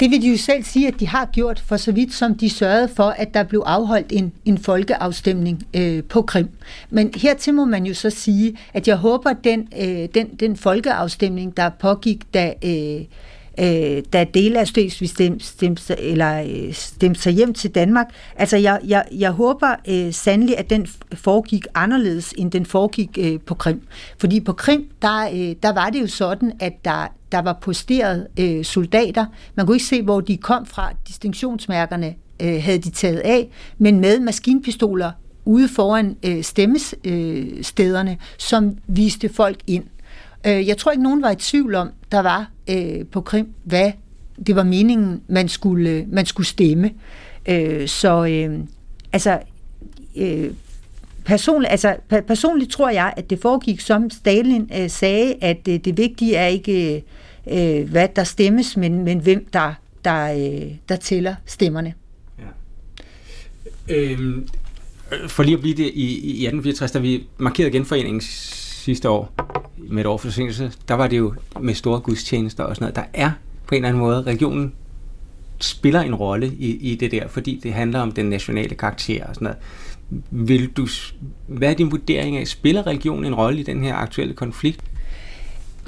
[SPEAKER 1] Det vil de jo selv sige, at de har gjort, for så vidt som de sørgede for, at der blev afholdt en, en folkeafstemning øh, på Krim. Men hertil må man jo så sige, at jeg håber, at den, øh, den, den folkeafstemning, der pågik, da... Øh, øh, da dele af Slesvig stemte, stemte, eller, øh, stemte sig hjem til Danmark. Altså, jeg, jeg, jeg håber øh, sandelig, at den foregik anderledes, end den foregik øh, på Krim. Fordi på Krim, der, øh, der var det jo sådan, at der, der var posteret øh, soldater. Man kunne ikke se, hvor de kom fra. Distinktionsmærkerne øh, havde de taget af, men med maskinpistoler ude foran øh, stemmestederne, øh, som viste folk ind. Øh, jeg tror ikke, nogen var i tvivl om, der var øh, på Krim, hvad det var meningen, man skulle, øh, man skulle stemme. Øh, så øh, altså, øh, personligt, altså, personligt tror jeg, at det foregik, som Stalin øh, sagde, at øh, det vigtige er ikke, øh, øh, hvad der stemmes, men, men hvem der, der, øh, der tæller stemmerne. Ja.
[SPEAKER 4] Øhm, for lige at blive det i, i 1864, da vi markerede genforeningen sidste år, med et år forsinkelse, der var det jo med store gudstjenester og sådan noget. Der er på en eller anden måde, religionen spiller en rolle i, i det der, fordi det handler om den nationale karakter og sådan noget. Vil du, hvad er din vurdering af, spiller religionen en rolle i den her aktuelle konflikt?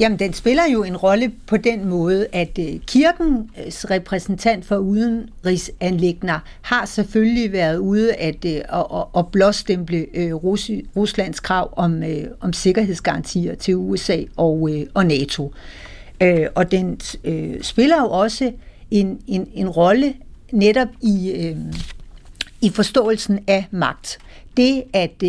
[SPEAKER 1] Jamen, den spiller jo en rolle på den måde, at øh, kirkens repræsentant for udenrigsanlægner har selvfølgelig været ude at, øh, at, at blåstemple øh, Ruslands krav om, om sikkerhedsgarantier til USA og, og NATO. Og den spiller jo også en, en, en rolle netop i, i forståelsen af magt. Det, at,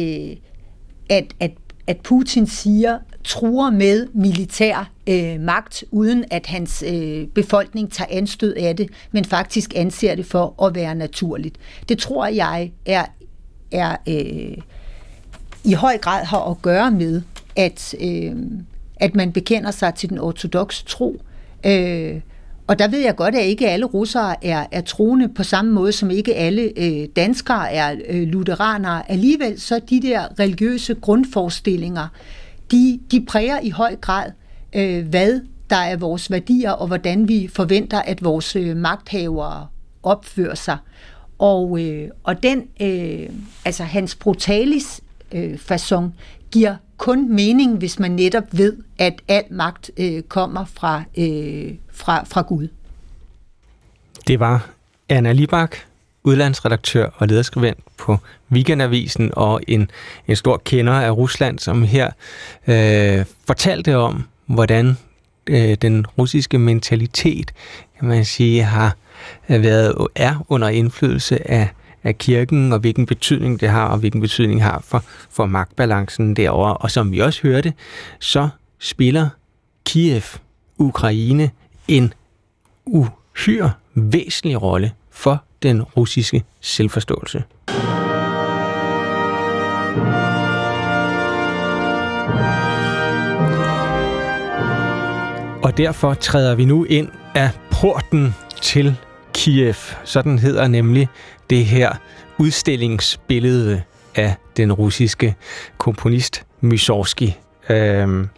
[SPEAKER 1] at, at, at Putin siger, truer med militær øh, magt, uden at hans øh, befolkning tager anstød af det, men faktisk anser det for at være naturligt. Det tror jeg er, er øh, i høj grad har at gøre med, at, øh, at man bekender sig til den ortodoxe tro. Øh, og der ved jeg godt, at ikke alle russere er, er troende på samme måde, som ikke alle øh, danskere er øh, lutheranere. Alligevel så de der religiøse grundforestillinger, de, de præger i høj grad, øh, hvad der er vores værdier, og hvordan vi forventer, at vores øh, magthavere opfører sig. Og, øh, og den, øh, altså hans brutalis øh, façon, giver kun mening, hvis man netop ved, at al magt øh, kommer fra, øh, fra, fra Gud.
[SPEAKER 2] Det var Anna Libak, udlandsredaktør og lederskribent på Weekendavisen og en, en stor kender af Rusland, som her øh, fortalte om, hvordan øh, den russiske mentalitet, kan man sige, har øh, været er under indflydelse af, af kirken, og hvilken betydning det har, og hvilken betydning har for, for magtbalancen derovre. Og som vi også hørte, så spiller Kiev, Ukraine, en uhyre væsentlig rolle for den russiske selvforståelse. Og derfor træder vi nu ind af porten til Kiev. Sådan hedder nemlig det her udstillingsbillede af den russiske komponist Mysorski. Øhm,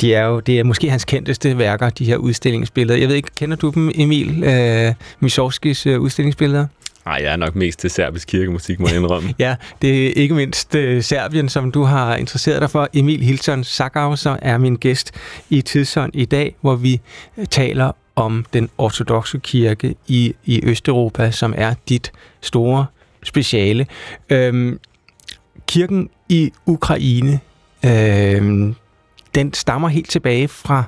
[SPEAKER 2] de er jo, det er måske hans kendteste værker, de her udstillingsbilleder. Jeg ved ikke, kender du dem, Emil øh, Misovskis øh, udstillingsbilleder?
[SPEAKER 3] Nej, jeg er nok mest til serbisk kirkemusik, må jeg indrømme.
[SPEAKER 2] ja, det er ikke mindst uh, Serbien, som du har interesseret dig for. Emil Hilton Sakauser er min gæst i Tidsånd i dag, hvor vi øh, taler om den ortodoxe kirke i, i Østeuropa, som er dit store speciale. Øhm, kirken i Ukraine, øhm, den stammer helt tilbage fra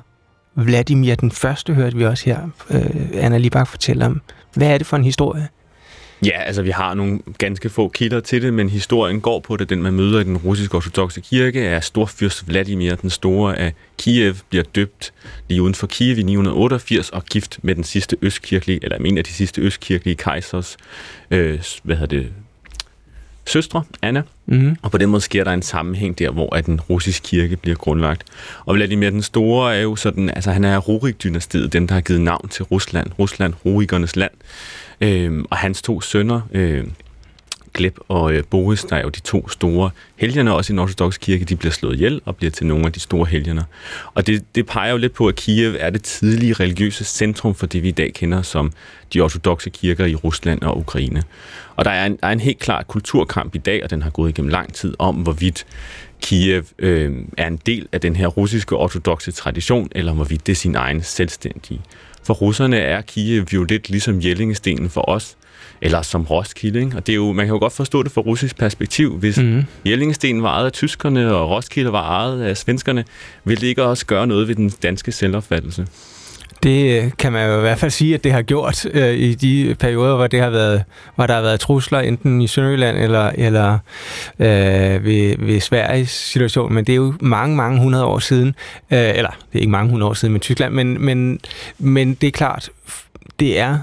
[SPEAKER 2] Vladimir den første, hørte vi også her. Øh, Anna Libak fortæller om. Hvad er det for en historie?
[SPEAKER 3] Ja, altså vi har nogle ganske få kilder til det, men historien går på det. Den man møder i den russiske ortodoxe kirke er storfyrst Vladimir den Store af Kiev, bliver døbt lige uden for Kiev i 988 og gift med den sidste østkirkelige, eller en af de sidste østkirkelige kejsers, øh, hvad hedder det, søstre, Anna. Mm. Og på den måde sker der en sammenhæng der, hvor at den russiske kirke bliver grundlagt. Og Vladimir den Store er jo sådan, altså han er Rurik-dynastiet, den der har givet navn til Rusland. Rusland, Rurikernes land. Øh, og hans to sønner, øh, Gleb og øh, Boris, der er jo de to store helgener også i den ortodoxe kirke, de bliver slået ihjel og bliver til nogle af de store helgener. Og det, det peger jo lidt på, at Kiev er det tidlige religiøse centrum for det, vi i dag kender som de ortodoxe kirker i Rusland og Ukraine. Og der er en, der er en helt klar kulturkamp i dag, og den har gået igennem lang tid, om hvorvidt Kiev øh, er en del af den her russiske ortodoxe tradition, eller hvorvidt det er sin egen selvstændige. For russerne er Kiev jo lidt ligesom Jellingestenen for os, eller som Roskilde. Ikke? Og det er jo, man kan jo godt forstå det fra russisk perspektiv. Hvis mm. Jellingestenen var ejet af tyskerne, og Roskilde var ejet af svenskerne, ville det ikke også gøre noget ved den danske selvopfattelse?
[SPEAKER 2] Det øh, kan man jo i hvert fald sige, at det har gjort øh, i de perioder, hvor, det har været, hvor der har været trusler, enten i Sønderjylland eller, eller øh, ved, ved Sveriges situation. Men det er jo mange, mange hundrede år siden. Øh, eller, det er ikke mange hundrede år siden med Tyskland, men, men, men det er klart, det er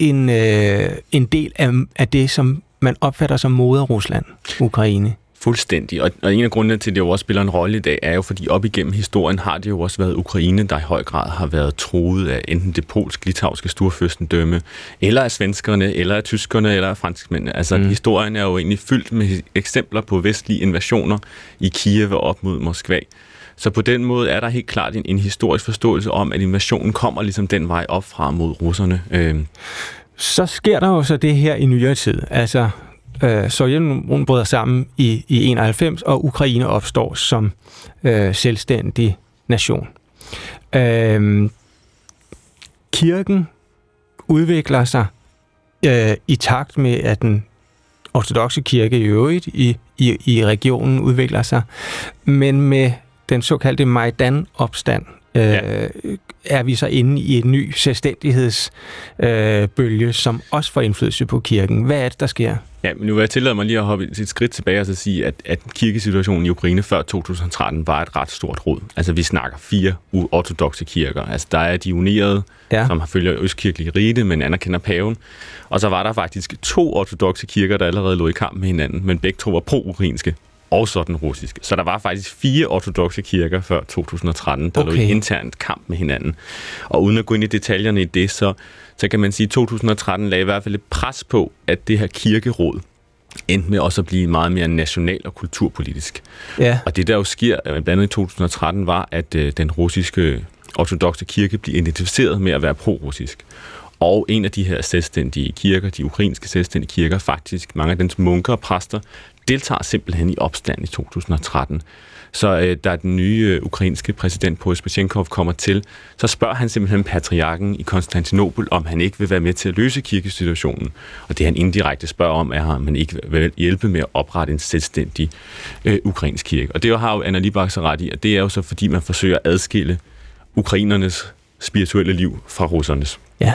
[SPEAKER 2] en, øh, en del af, af det, som man opfatter som moder Rusland, Ukraine.
[SPEAKER 3] Fuldstændig. Og, og en af grundene til, at det jo også spiller en rolle i dag, er jo, fordi op igennem historien har det jo også været Ukraine, der i høj grad har været troet af enten det polsk-litauiske storfyrstendømme, eller af svenskerne, eller af tyskerne, eller af franskmændene. Altså, mm. historien er jo egentlig fyldt med eksempler på vestlige invasioner i Kiev og op mod Moskva. Så på den måde er der helt klart en, en historisk forståelse om, at invasionen kommer ligesom den vej op fra mod russerne. Øh.
[SPEAKER 2] Så sker der jo så det her i nyere tid. Altså, øh, Sovjetunionen bryder sammen i, i 91, og Ukraine opstår som øh, selvstændig nation. Øh, kirken udvikler sig øh, i takt med, at den ortodoxe kirke i øvrigt i, i, i regionen udvikler sig, men med den såkaldte Majdan-opstand øh, ja. er vi så inde i en ny selvstændighedsbølge, øh, som også får indflydelse på kirken. Hvad er det, der sker?
[SPEAKER 3] Ja, men nu vil jeg tillade mig lige at hoppe et skridt tilbage og så sige, at, at kirkesituationen i Ukraine før 2013 var et ret stort råd. Altså vi snakker fire ortodoxe kirker. Altså der er de unierede, ja. som har følger østkirkelige rite, men anerkender paven. Og så var der faktisk to ortodoxe kirker, der allerede lå i kamp med hinanden, men begge to var pro-ukrainske og så den russiske. Så der var faktisk fire ortodoxe kirker før 2013, der okay. lå i internt kamp med hinanden. Og uden at gå ind i detaljerne i det, så, så kan man sige, at 2013 lagde i hvert fald et pres på, at det her kirkeråd endte med også at blive meget mere national og kulturpolitisk. Ja. Og det, der jo sker, øh, blandt andet i 2013, var, at øh, den russiske ortodoxe kirke blev identificeret med at være pro-russisk. Og en af de her selvstændige kirker, de ukrainske selvstændige kirker, faktisk mange af dens munker og præster, deltager simpelthen i opstand i 2013. Så øh, da den nye øh, ukrainske præsident Boris kommer til, så spørger han simpelthen patriarken i Konstantinopel, om han ikke vil være med til at løse kirkesituationen. Og det han indirekte spørger om, er, om han ikke vil hjælpe med at oprette en selvstændig øh, ukrainsk kirke. Og det har jo Anna Libak så ret i, at det er jo så, fordi man forsøger at adskille ukrainernes spirituelle liv fra russernes.
[SPEAKER 2] Ja.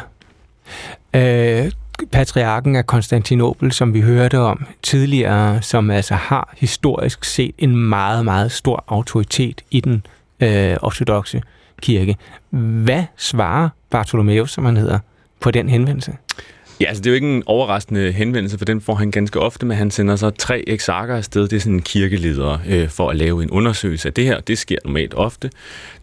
[SPEAKER 2] Øh, patriarken af Konstantinopel, som vi hørte om tidligere, som altså har historisk set en meget, meget stor autoritet i den øh, ortodoxe kirke. Hvad svarer Bartholomeus, som han hedder, på den henvendelse?
[SPEAKER 3] Ja, altså det er jo ikke en overraskende henvendelse, for den får han ganske ofte, men han sender så tre eksarker afsted, det er sådan en kirkeleder, øh, for at lave en undersøgelse af det her. Det sker normalt ofte.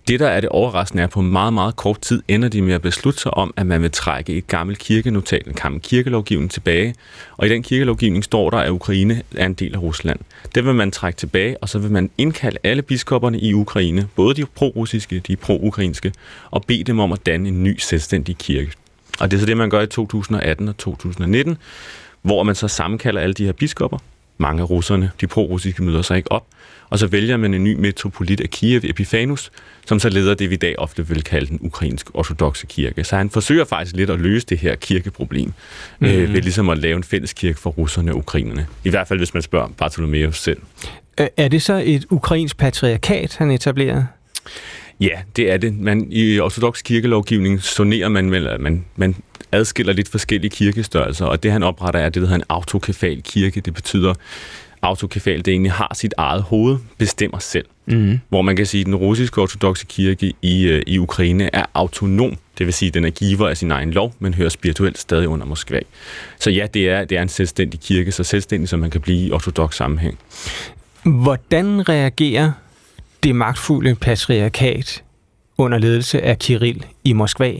[SPEAKER 3] Det, der er det overraskende, er, at på meget, meget kort tid ender de med at beslutte sig om, at man vil trække et gammelt kirkenotat, en gammel kirkelovgivning tilbage. Og i den kirkelovgivning står der, at Ukraine er en del af Rusland. Det vil man trække tilbage, og så vil man indkalde alle biskopperne i Ukraine, både de pro-russiske, de pro-ukrainske, og bede dem om at danne en ny selvstændig kirke. Og det er så det, man gør i 2018 og 2019, hvor man så sammenkalder alle de her biskopper. Mange af russerne, de pro-russiske, møder sig ikke op. Og så vælger man en ny metropolit af Kiev, Epifanus, som så leder det, vi i dag ofte vil kalde den ukrainske ortodoxe kirke. Så han forsøger faktisk lidt at løse det her kirkeproblem, mm-hmm. øh, ved ligesom at lave en fælles kirke for russerne og ukrainerne. I hvert fald, hvis man spørger Bartholomeus selv.
[SPEAKER 2] Er det så et ukrainsk patriarkat, han etablerer?
[SPEAKER 3] Ja, det er det. Man, I ortodox kirkelovgivning sonerer man vel, at man, man adskiller lidt forskellige kirkestørrelser, og det han opretter er det, der hedder en autokefal kirke. Det betyder, autokefal, det egentlig har sit eget hoved, bestemmer selv. Mm. Hvor man kan sige, at den russiske ortodoxe kirke i, øh, i Ukraine er autonom. Det vil sige, at den er giver af sin egen lov, men hører spirituelt stadig under Moskva. Så ja, det er, det er en selvstændig kirke, så selvstændig som man kan blive i ortodox sammenhæng.
[SPEAKER 2] Hvordan reagerer det magtfulde patriarkat under ledelse af Kirill i Moskva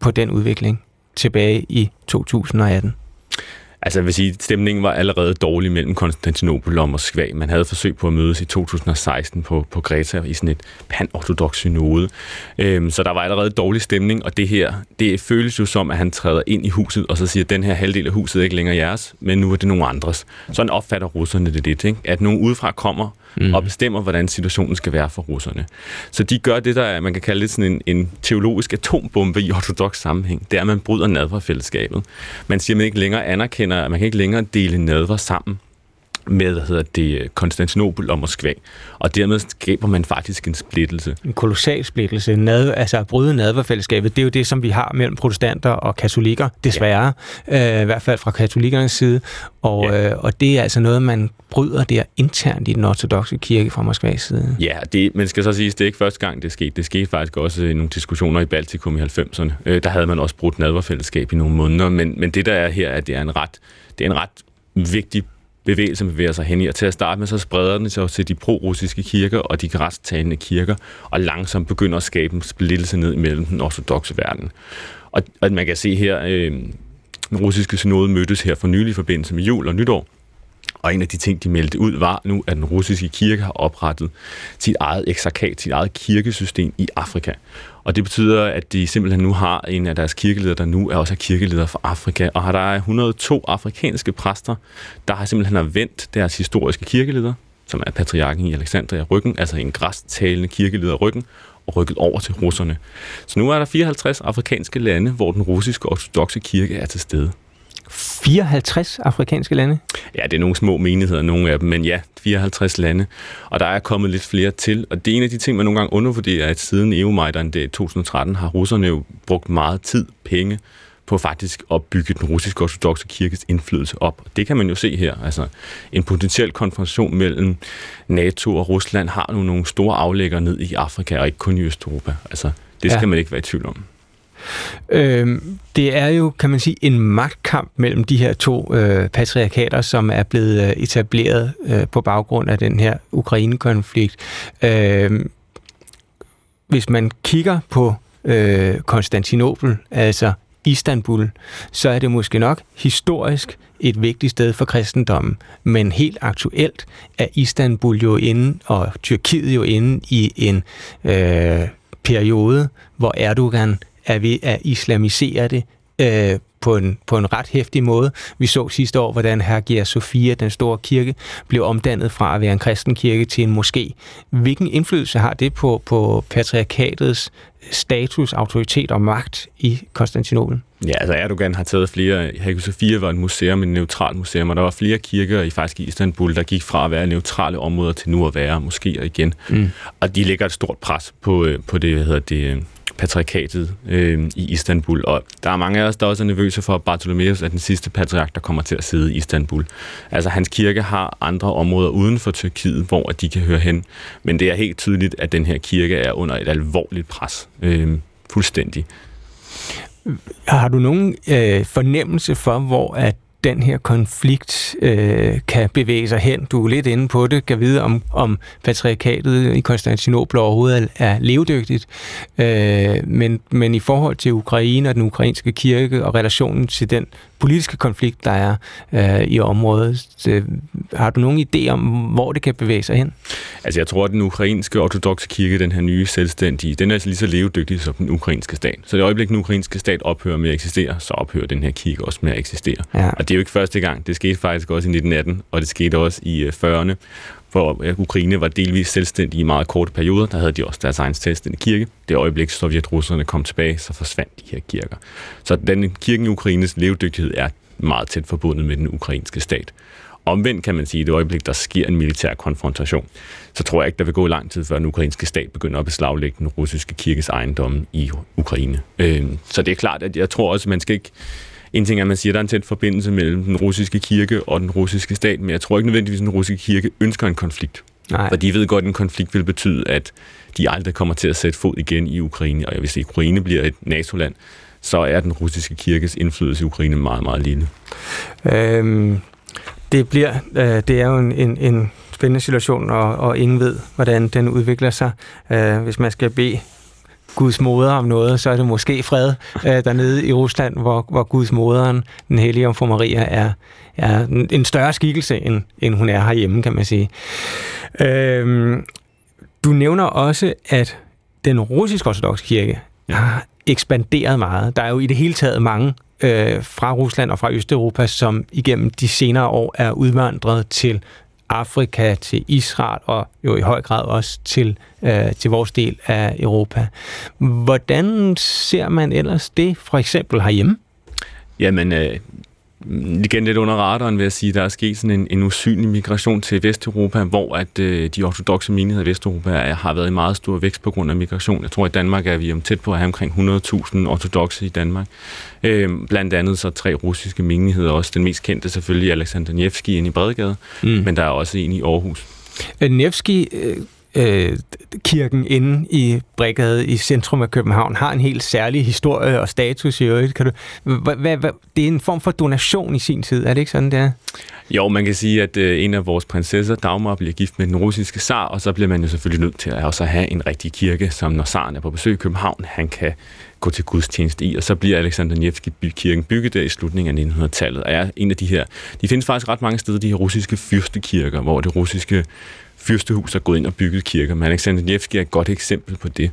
[SPEAKER 2] på den udvikling tilbage i 2018?
[SPEAKER 3] Altså jeg vil sige, stemningen var allerede dårlig mellem Konstantinopel og Moskva. Man havde forsøgt på at mødes i 2016 på, på Greta i sådan et pan-ortodox synode. Øhm, så der var allerede dårlig stemning, og det her, det føles jo som, at han træder ind i huset, og så siger, at den her halvdel af huset er ikke længere jeres, men nu er det nogen andres. Sådan opfatter russerne det lidt, ikke? at nogen udefra kommer mm. og bestemmer, hvordan situationen skal være for russerne. Så de gør det, der man kan kalde lidt sådan en, en teologisk atombombe i ortodox sammenhæng. Det er, at man bryder nadverfællesskabet. Man siger, at man ikke længere anerkender, at man kan ikke længere dele nadver sammen med hvad hedder det, Konstantinopel og Moskva. Og dermed skaber man faktisk en splittelse.
[SPEAKER 2] En kolossal splittelse. Nad, altså at bryde nadverfællesskabet, det er jo det, som vi har mellem protestanter og katolikker, desværre. Ja. Øh, I hvert fald fra katolikernes side. Og, ja. øh, og det er altså noget, man bryder der internt i den ortodoxe kirke fra Moskvas side.
[SPEAKER 3] Ja, det, men skal så sige, det er ikke første gang, det skete. Det skete faktisk også i nogle diskussioner i Baltikum i 90'erne. Øh, der havde man også brudt nadverfællesskab i nogle måneder. Men, men det der er her, at det er en ret, det er en ret vigtig bevægelse bevæger sig hen i. Og til at starte med, så spreder den sig til de pro-russiske kirker og de græstalende kirker, og langsomt begynder at skabe en splittelse ned imellem den ortodoxe verden. Og, og man kan se her, øh, den russiske synode mødtes her for nylig i forbindelse med jul og nytår, og en af de ting, de meldte ud, var nu, at den russiske kirke har oprettet sit eget eksarkat, sit eget kirkesystem i Afrika. Og det betyder, at de simpelthen nu har en af deres kirkeledere, der nu er også er kirkeleder for Afrika. Og har der 102 afrikanske præster, der har simpelthen har vendt deres historiske kirkeleder, som er patriarken i Alexandria ryggen, altså en græstalende kirkeleder ryggen, og rykket over til russerne. Så nu er der 54 afrikanske lande, hvor den russiske ortodoxe kirke er til stede.
[SPEAKER 2] 54 afrikanske lande?
[SPEAKER 3] Ja, det er nogle små menigheder, nogle af dem, men ja, 54 lande. Og der er kommet lidt flere til. Og det er en af de ting, man nogle gange undervurderer, at siden EU-Majdan det 2013 har russerne jo brugt meget tid, penge, på faktisk at bygge den russiske ortodoxe kirkes indflydelse op. Det kan man jo se her. Altså, en potentiel konfrontation mellem NATO og Rusland har nu nogle store aflægger ned i Afrika, og ikke kun i Østeuropa. Altså, det skal ja. man ikke være i tvivl om.
[SPEAKER 2] Øh, det er jo, kan man sige, en magtkamp mellem de her to øh, patriarkater, som er blevet øh, etableret øh, på baggrund af den her Ukraine-konflikt. Øh, hvis man kigger på øh, Konstantinopel, altså Istanbul, så er det måske nok historisk et vigtigt sted for kristendommen, men helt aktuelt er Istanbul jo inde, og Tyrkiet jo inde i en øh, periode, hvor Erdogan er ved at islamisere det øh, på, en, på en ret hæftig måde. Vi så sidste år, hvordan Hagia Sofia, den store kirke, blev omdannet fra at være en kristen kirke til en moské. Hvilken indflydelse har det på, på patriarkatets status, autoritet og magt i Konstantinopel?
[SPEAKER 3] Ja, altså Erdogan har taget flere. Hagia Sofia var et museum, et neutralt museum, og der var flere kirker i faktisk i Istanbul, der gik fra at være neutrale områder til nu at være moskéer igen. Mm. Og de lægger et stort pres på, øh, på det, hvad hedder det, patriarkatet øh, i Istanbul. Og der er mange af os, der også er nervøse for, at Bartholomeus er den sidste patriark, der kommer til at sidde i Istanbul. Altså, hans kirke har andre områder uden for Tyrkiet, hvor de kan høre hen. Men det er helt tydeligt, at den her kirke er under et alvorligt pres. Øh, fuldstændig.
[SPEAKER 2] har du nogen øh, fornemmelse for, hvor at den her konflikt øh, kan bevæge sig hen. Du er lidt inde på det, kan vide om, om patriarkatet i Konstantinopel overhovedet er, er levedygtigt. Øh, men, men i forhold til Ukraine og den ukrainske kirke og relationen til den politiske konflikt, der er øh, i området. Så, har du nogen idé om, hvor det kan bevæge sig hen?
[SPEAKER 3] Altså jeg tror, at den ukrainske ortodoxe kirke, den her nye selvstændige, den er altså lige så levedygtig som den ukrainske stat. Så i øjeblik, den ukrainske stat ophører med at eksistere, så ophører den her kirke også med at eksistere. Ja. Og det er jo ikke første gang. Det skete faktisk også i 1918, og det skete også i 40'erne, øh, hvor øh, Ukraine var delvis selvstændig i meget korte perioder. Der havde de også deres egen selvstændige kirke. Det øjeblik, sovjetrusserne kom tilbage, så forsvandt de her kirker. Så den kirken i Ukraines levedygtighed er meget tæt forbundet med den ukrainske stat. Omvendt kan man sige, at i det øjeblik, der sker en militær konfrontation, så tror jeg ikke, der vil gå lang tid, før den ukrainske stat begynder at beslaglægge den russiske kirkes ejendomme i Ukraine. Øhm, så det er klart, at jeg tror også, at man skal ikke en ting er, at man siger, at der er en tæt forbindelse mellem den russiske kirke og den russiske stat, men jeg tror ikke nødvendigvis, at den russiske kirke ønsker en konflikt. Nej. For de ved godt, at en konflikt vil betyde, at de aldrig kommer til at sætte fod igen i Ukraine. Og hvis Ukraine bliver et NATO-land, så er den russiske kirkes indflydelse i Ukraine meget, meget lille.
[SPEAKER 2] Øhm, det bliver, øh, det er jo en, en, en spændende situation, og, og ingen ved, hvordan den udvikler sig. Øh, hvis man skal bede Guds moder om noget, så er det måske fred øh, dernede i Rusland, hvor, hvor Guds moderen, den hellige omfor Maria, er, er en større skikkelse, end, end hun er herhjemme, kan man sige. Øh, du nævner også, at den russiske ortodoxe kirke ja. har ekspanderet meget. Der er jo i det hele taget mange øh, fra Rusland og fra Østeuropa, som igennem de senere år er udvandret til Afrika, til Israel og jo i høj grad også til, øh, til vores del af Europa. Hvordan ser man ellers det for eksempel herhjemme?
[SPEAKER 3] Jamen, øh, igen lidt under radaren vil jeg sige, der er sket sådan en, en usynlig migration til Vesteuropa, hvor at øh, de ortodoxe menigheder i Vesteuropa er, har været i meget stor vækst på grund af migration. Jeg tror, i Danmark er vi om tæt på at have omkring 100.000 ortodoxe i Danmark. Øh, blandt andet så tre russiske menigheder også. Den mest kendte selvfølgelig Alexander Nevsky inde i Bredegade, mm. men der er også en i Aarhus.
[SPEAKER 2] Nevsky øh, øh, kirken inde i Brigade i centrum af København har en helt særlig historie og status i øvrigt. Kan du, hva, hva, hva, det er en form for donation i sin tid, er det ikke sådan, det er?
[SPEAKER 3] Jo, man kan sige, at øh, en af vores prinsesser, Dagmar, bliver gift med den russiske zar, og så bliver man jo selvfølgelig nødt til at også have en rigtig kirke, som når zaren er på besøg i København, han kan gå til gudstjeneste i, og så bliver Alexander Nevsky kirken bygget der i slutningen af 1900-tallet, og er en af de her, de findes faktisk ret mange steder, de her russiske fyrstekirker, hvor det russiske fyrstehus er gået ind og bygget kirker, men Alexander Nevsky er et godt eksempel på det.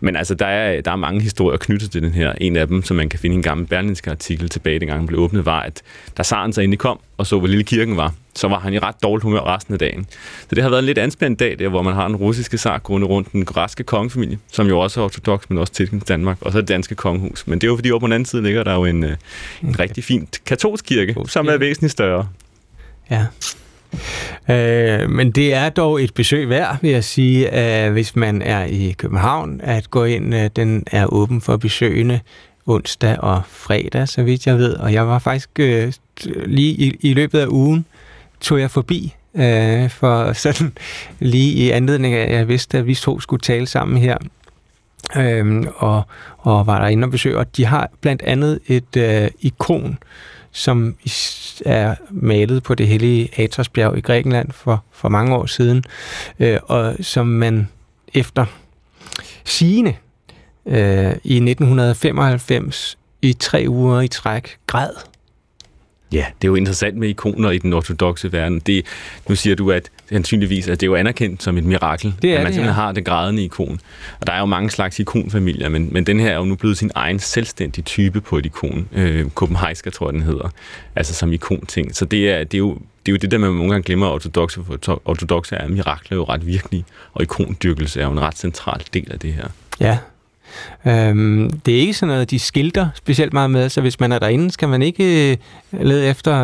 [SPEAKER 3] Men altså, der er, der er mange historier knyttet til den her. En af dem, som man kan finde i en gammel berlinske artikel tilbage, dengang den blev åbnet, var, at da Saren så endelig kom og så, hvor lille kirken var, så var han i ret dårligt humør resten af dagen. Så det har været en lidt anspændt dag der, hvor man har en russiske sar gående rundt den græske kongefamilie, som jo også er ortodox, men også til Danmark, og så det danske kongehus. Men det er jo fordi, over på den anden side ligger der jo en, øh, en rigtig fint katolsk kirke, som er væsentligt større.
[SPEAKER 2] Ja. Øh, men det er dog et besøg værd, vil jeg sige, øh, hvis man er i København, at gå ind. Øh, den er åben for besøgende onsdag og fredag, så vidt jeg ved. Og jeg var faktisk øh, lige i, i løbet af ugen, tog jeg forbi øh, for sådan lige i anledning af, at jeg vidste, at vi to skulle tale sammen her. Øhm, og, og var der inde og besøg, og de har blandt andet et øh, ikon, som er malet på det hellige Atosbjerg i Grækenland for, for mange år siden, øh, og som man efter sigende øh, i 1995 i tre uger i træk græd
[SPEAKER 3] Ja, det er jo interessant med ikoner i den ortodoxe verden. Det, nu siger du, at sandsynligvis at det er jo anerkendt som et mirakel, det er at man det, simpelthen ja. har det grædende ikon. Og der er jo mange slags ikonfamilier, men, men den her er jo nu blevet sin egen selvstændige type på et ikon. Øh, Copenhagen, tror jeg, den hedder. Altså som ikonting. Så det er, det er jo det er jo det der, man nogle gange glemmer ortodoxe, for ortodoxe er, mirakler er jo ret virkelige, og ikondyrkelse er jo en ret central del af det her.
[SPEAKER 2] Ja, Øhm, det er ikke sådan noget, de skilter specielt meget med, så hvis man er derinde, skal man ikke øh, lede efter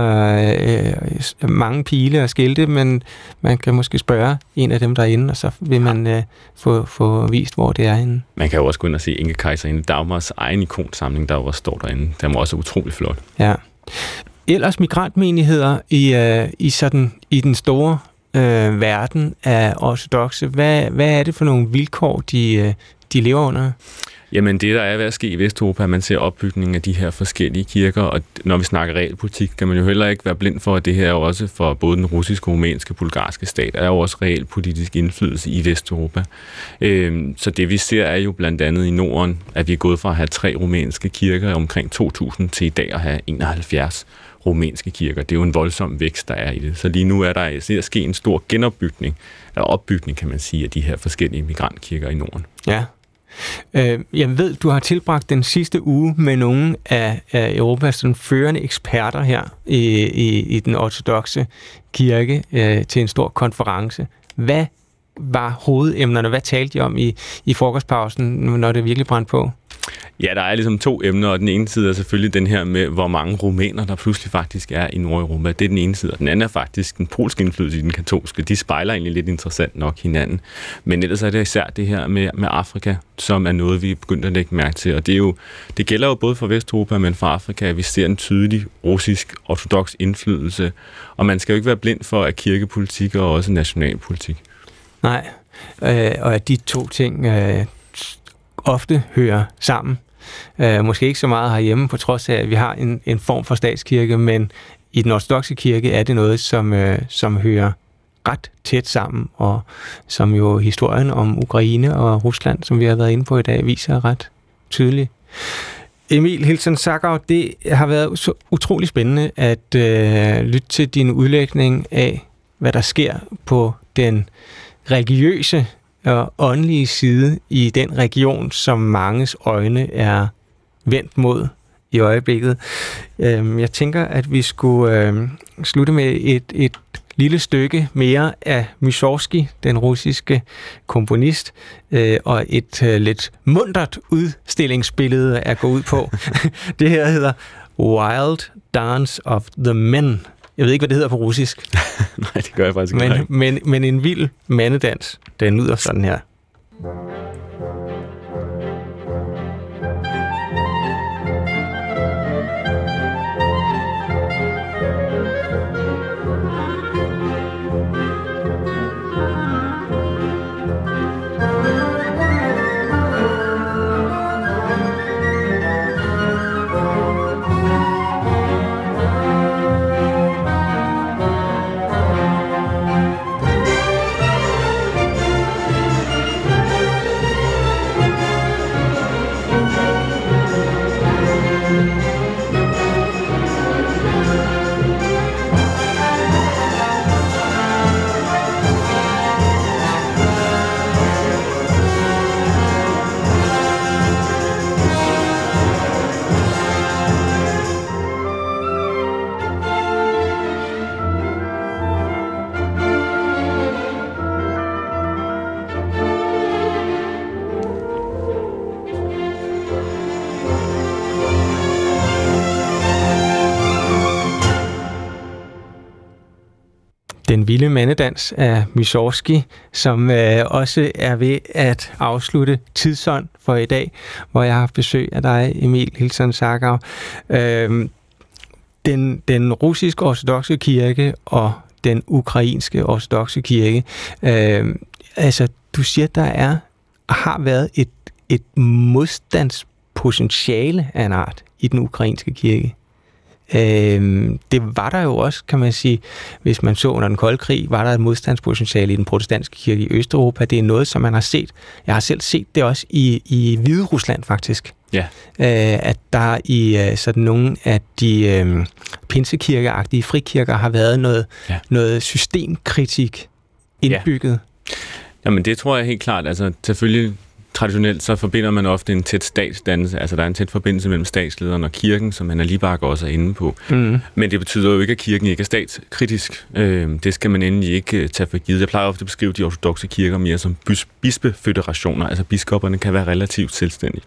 [SPEAKER 2] øh, mange pile og skilte, men man kan måske spørge en af dem derinde, og så vil man øh, få, få vist, hvor det er henne.
[SPEAKER 3] Man kan jo også gå ind og se Inge Kejserinde Dagmars egen ikonsamling, der også står derinde. Den var også utrolig flot.
[SPEAKER 2] Ja. Ellers migrantmenigheder i, øh, i, sådan, i den store øh, verden af ortodoxe, hvad, hvad er det for nogle vilkår, de, øh, de lever under?
[SPEAKER 3] Jamen det, der er ved at ske i Vesteuropa, at man ser opbygningen af de her forskellige kirker, og når vi snakker realpolitik, kan man jo heller ikke være blind for, at det her er også for både den russiske, rumænske og bulgarske stat, er jo også realpolitisk indflydelse i Vesteuropa. Øhm, så det vi ser er jo blandt andet i Norden, at vi er gået fra at have tre rumænske kirker omkring 2000 til i dag at have 71 rumænske kirker. Det er jo en voldsom vækst, der er i det. Så lige nu er der at ske en stor genopbygning, eller opbygning, kan man sige, af de her forskellige migrantkirker i Norden.
[SPEAKER 2] Ja, Øh, jeg ved, du har tilbragt den sidste uge med nogle af, af Europas sådan, førende eksperter her i, i, i den ortodoxe kirke øh, til en stor konference. Hvad var hovedemnerne? Hvad talte de om i, i frokostpausen, når det virkelig brændte på?
[SPEAKER 3] Ja, der er ligesom to emner, og den ene side er selvfølgelig den her med, hvor mange rumæner der pludselig faktisk er i Nordeuropa. Det er den ene side, og den anden er faktisk den polske indflydelse i den katolske. De spejler egentlig lidt interessant nok hinanden. Men ellers er det især det her med, med Afrika, som er noget, vi er begyndt at lægge mærke til. Og det, er jo, det gælder jo både for Vesteuropa, men for Afrika, at vi ser en tydelig russisk ortodox indflydelse. Og man skal jo ikke være blind for, at kirkepolitik og også nationalpolitik.
[SPEAKER 2] Nej, øh, og at de to ting øh, ofte hører sammen. Øh, måske ikke så meget herhjemme, på trods af, at vi har en, en form for statskirke, men i den ortodoxe kirke er det noget, som, øh, som hører ret tæt sammen, og som jo historien om Ukraine og Rusland, som vi har været inde på i dag, viser ret tydeligt. Emil Hilsen Sackau, det har været så utrolig spændende at øh, lytte til din udlægning af, hvad der sker på den religiøse og åndelige side i den region, som manges øjne er vendt mod i øjeblikket. Øhm, jeg tænker, at vi skulle øhm, slutte med et, et lille stykke mere af Mussorgsky, den russiske komponist, øh, og et øh, lidt mundret udstillingsbillede at gå ud på. det her hedder Wild Dance of the Men. Jeg ved ikke, hvad det hedder på russisk.
[SPEAKER 3] Nej, det gør jeg faktisk
[SPEAKER 2] ikke. Men, men, men en vild mandedans, den lyder sådan her. Vilde mandedans af Misorski, som øh, også er ved at afslutte tidsånd for i dag, hvor jeg har haft besøg af dig, Emil Hilsen Sarkov. Øh, den, den russiske ortodoxe kirke og den ukrainske ortodoxe kirke. Øh, altså, du siger, der er har været et, et modstandspotentiale af en art i den ukrainske kirke. Øh, det var der jo også, kan man sige, hvis man så under den kolde krig, var der et modstandspotentiale i den protestantiske kirke i Østeuropa. Det er noget, som man har set. Jeg har selv set det også i, i Hvide Rusland faktisk.
[SPEAKER 3] Ja.
[SPEAKER 2] Øh, at der i øh, sådan nogle af de øh, pinsekirkeagtige frikirker har været noget, ja. noget systemkritik indbygget. Ja.
[SPEAKER 3] Jamen det tror jeg helt klart. Altså selvfølgelig traditionelt så forbinder man ofte en tæt statsdannelse, altså der er en tæt forbindelse mellem statslederen og kirken, som Anna Libak også er inde på. Mm. Men det betyder jo ikke, at kirken ikke er statskritisk. Øh, det skal man endelig ikke øh, tage for givet. Jeg plejer ofte at beskrive de ortodoxe kirker mere som bispeføderationer, altså biskopperne kan være relativt selvstændige.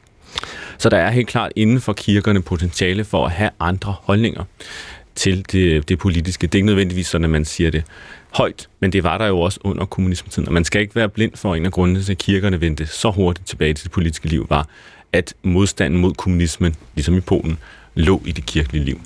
[SPEAKER 3] Så der er helt klart inden for kirkerne potentiale for at have andre holdninger til det, det politiske. Det er ikke nødvendigvis sådan, at man siger det højt, men det var der jo også under kommunismetiden, Og man skal ikke være blind for en af grundene til, at kirkerne vendte så hurtigt tilbage til det politiske liv, var, at modstanden mod kommunismen, ligesom i Polen, lå i det kirkelige liv.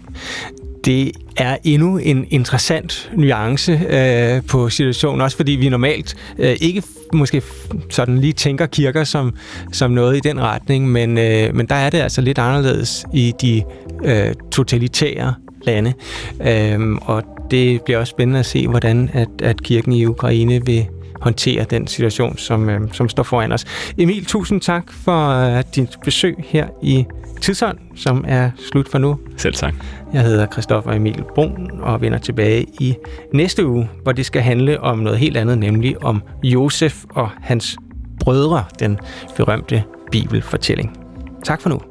[SPEAKER 2] det er endnu en interessant nuance øh, på situationen, også fordi vi normalt øh, ikke måske sådan lige tænker kirker som, som noget i den retning, men, øh, men der er det altså lidt anderledes i de øh, totalitære lande. Øh, og det bliver også spændende at se, hvordan at, at kirken i Ukraine vil håndtere den situation, som, øh, som står foran os. Emil, tusind tak for øh, dit besøg her i Tidsånd, som er slut for nu.
[SPEAKER 3] Selv tak.
[SPEAKER 2] Jeg hedder Christoffer Emil Brun og vender tilbage i næste uge, hvor det skal handle om noget helt andet, nemlig om Josef og hans brødre, den berømte bibelfortælling. Tak for nu.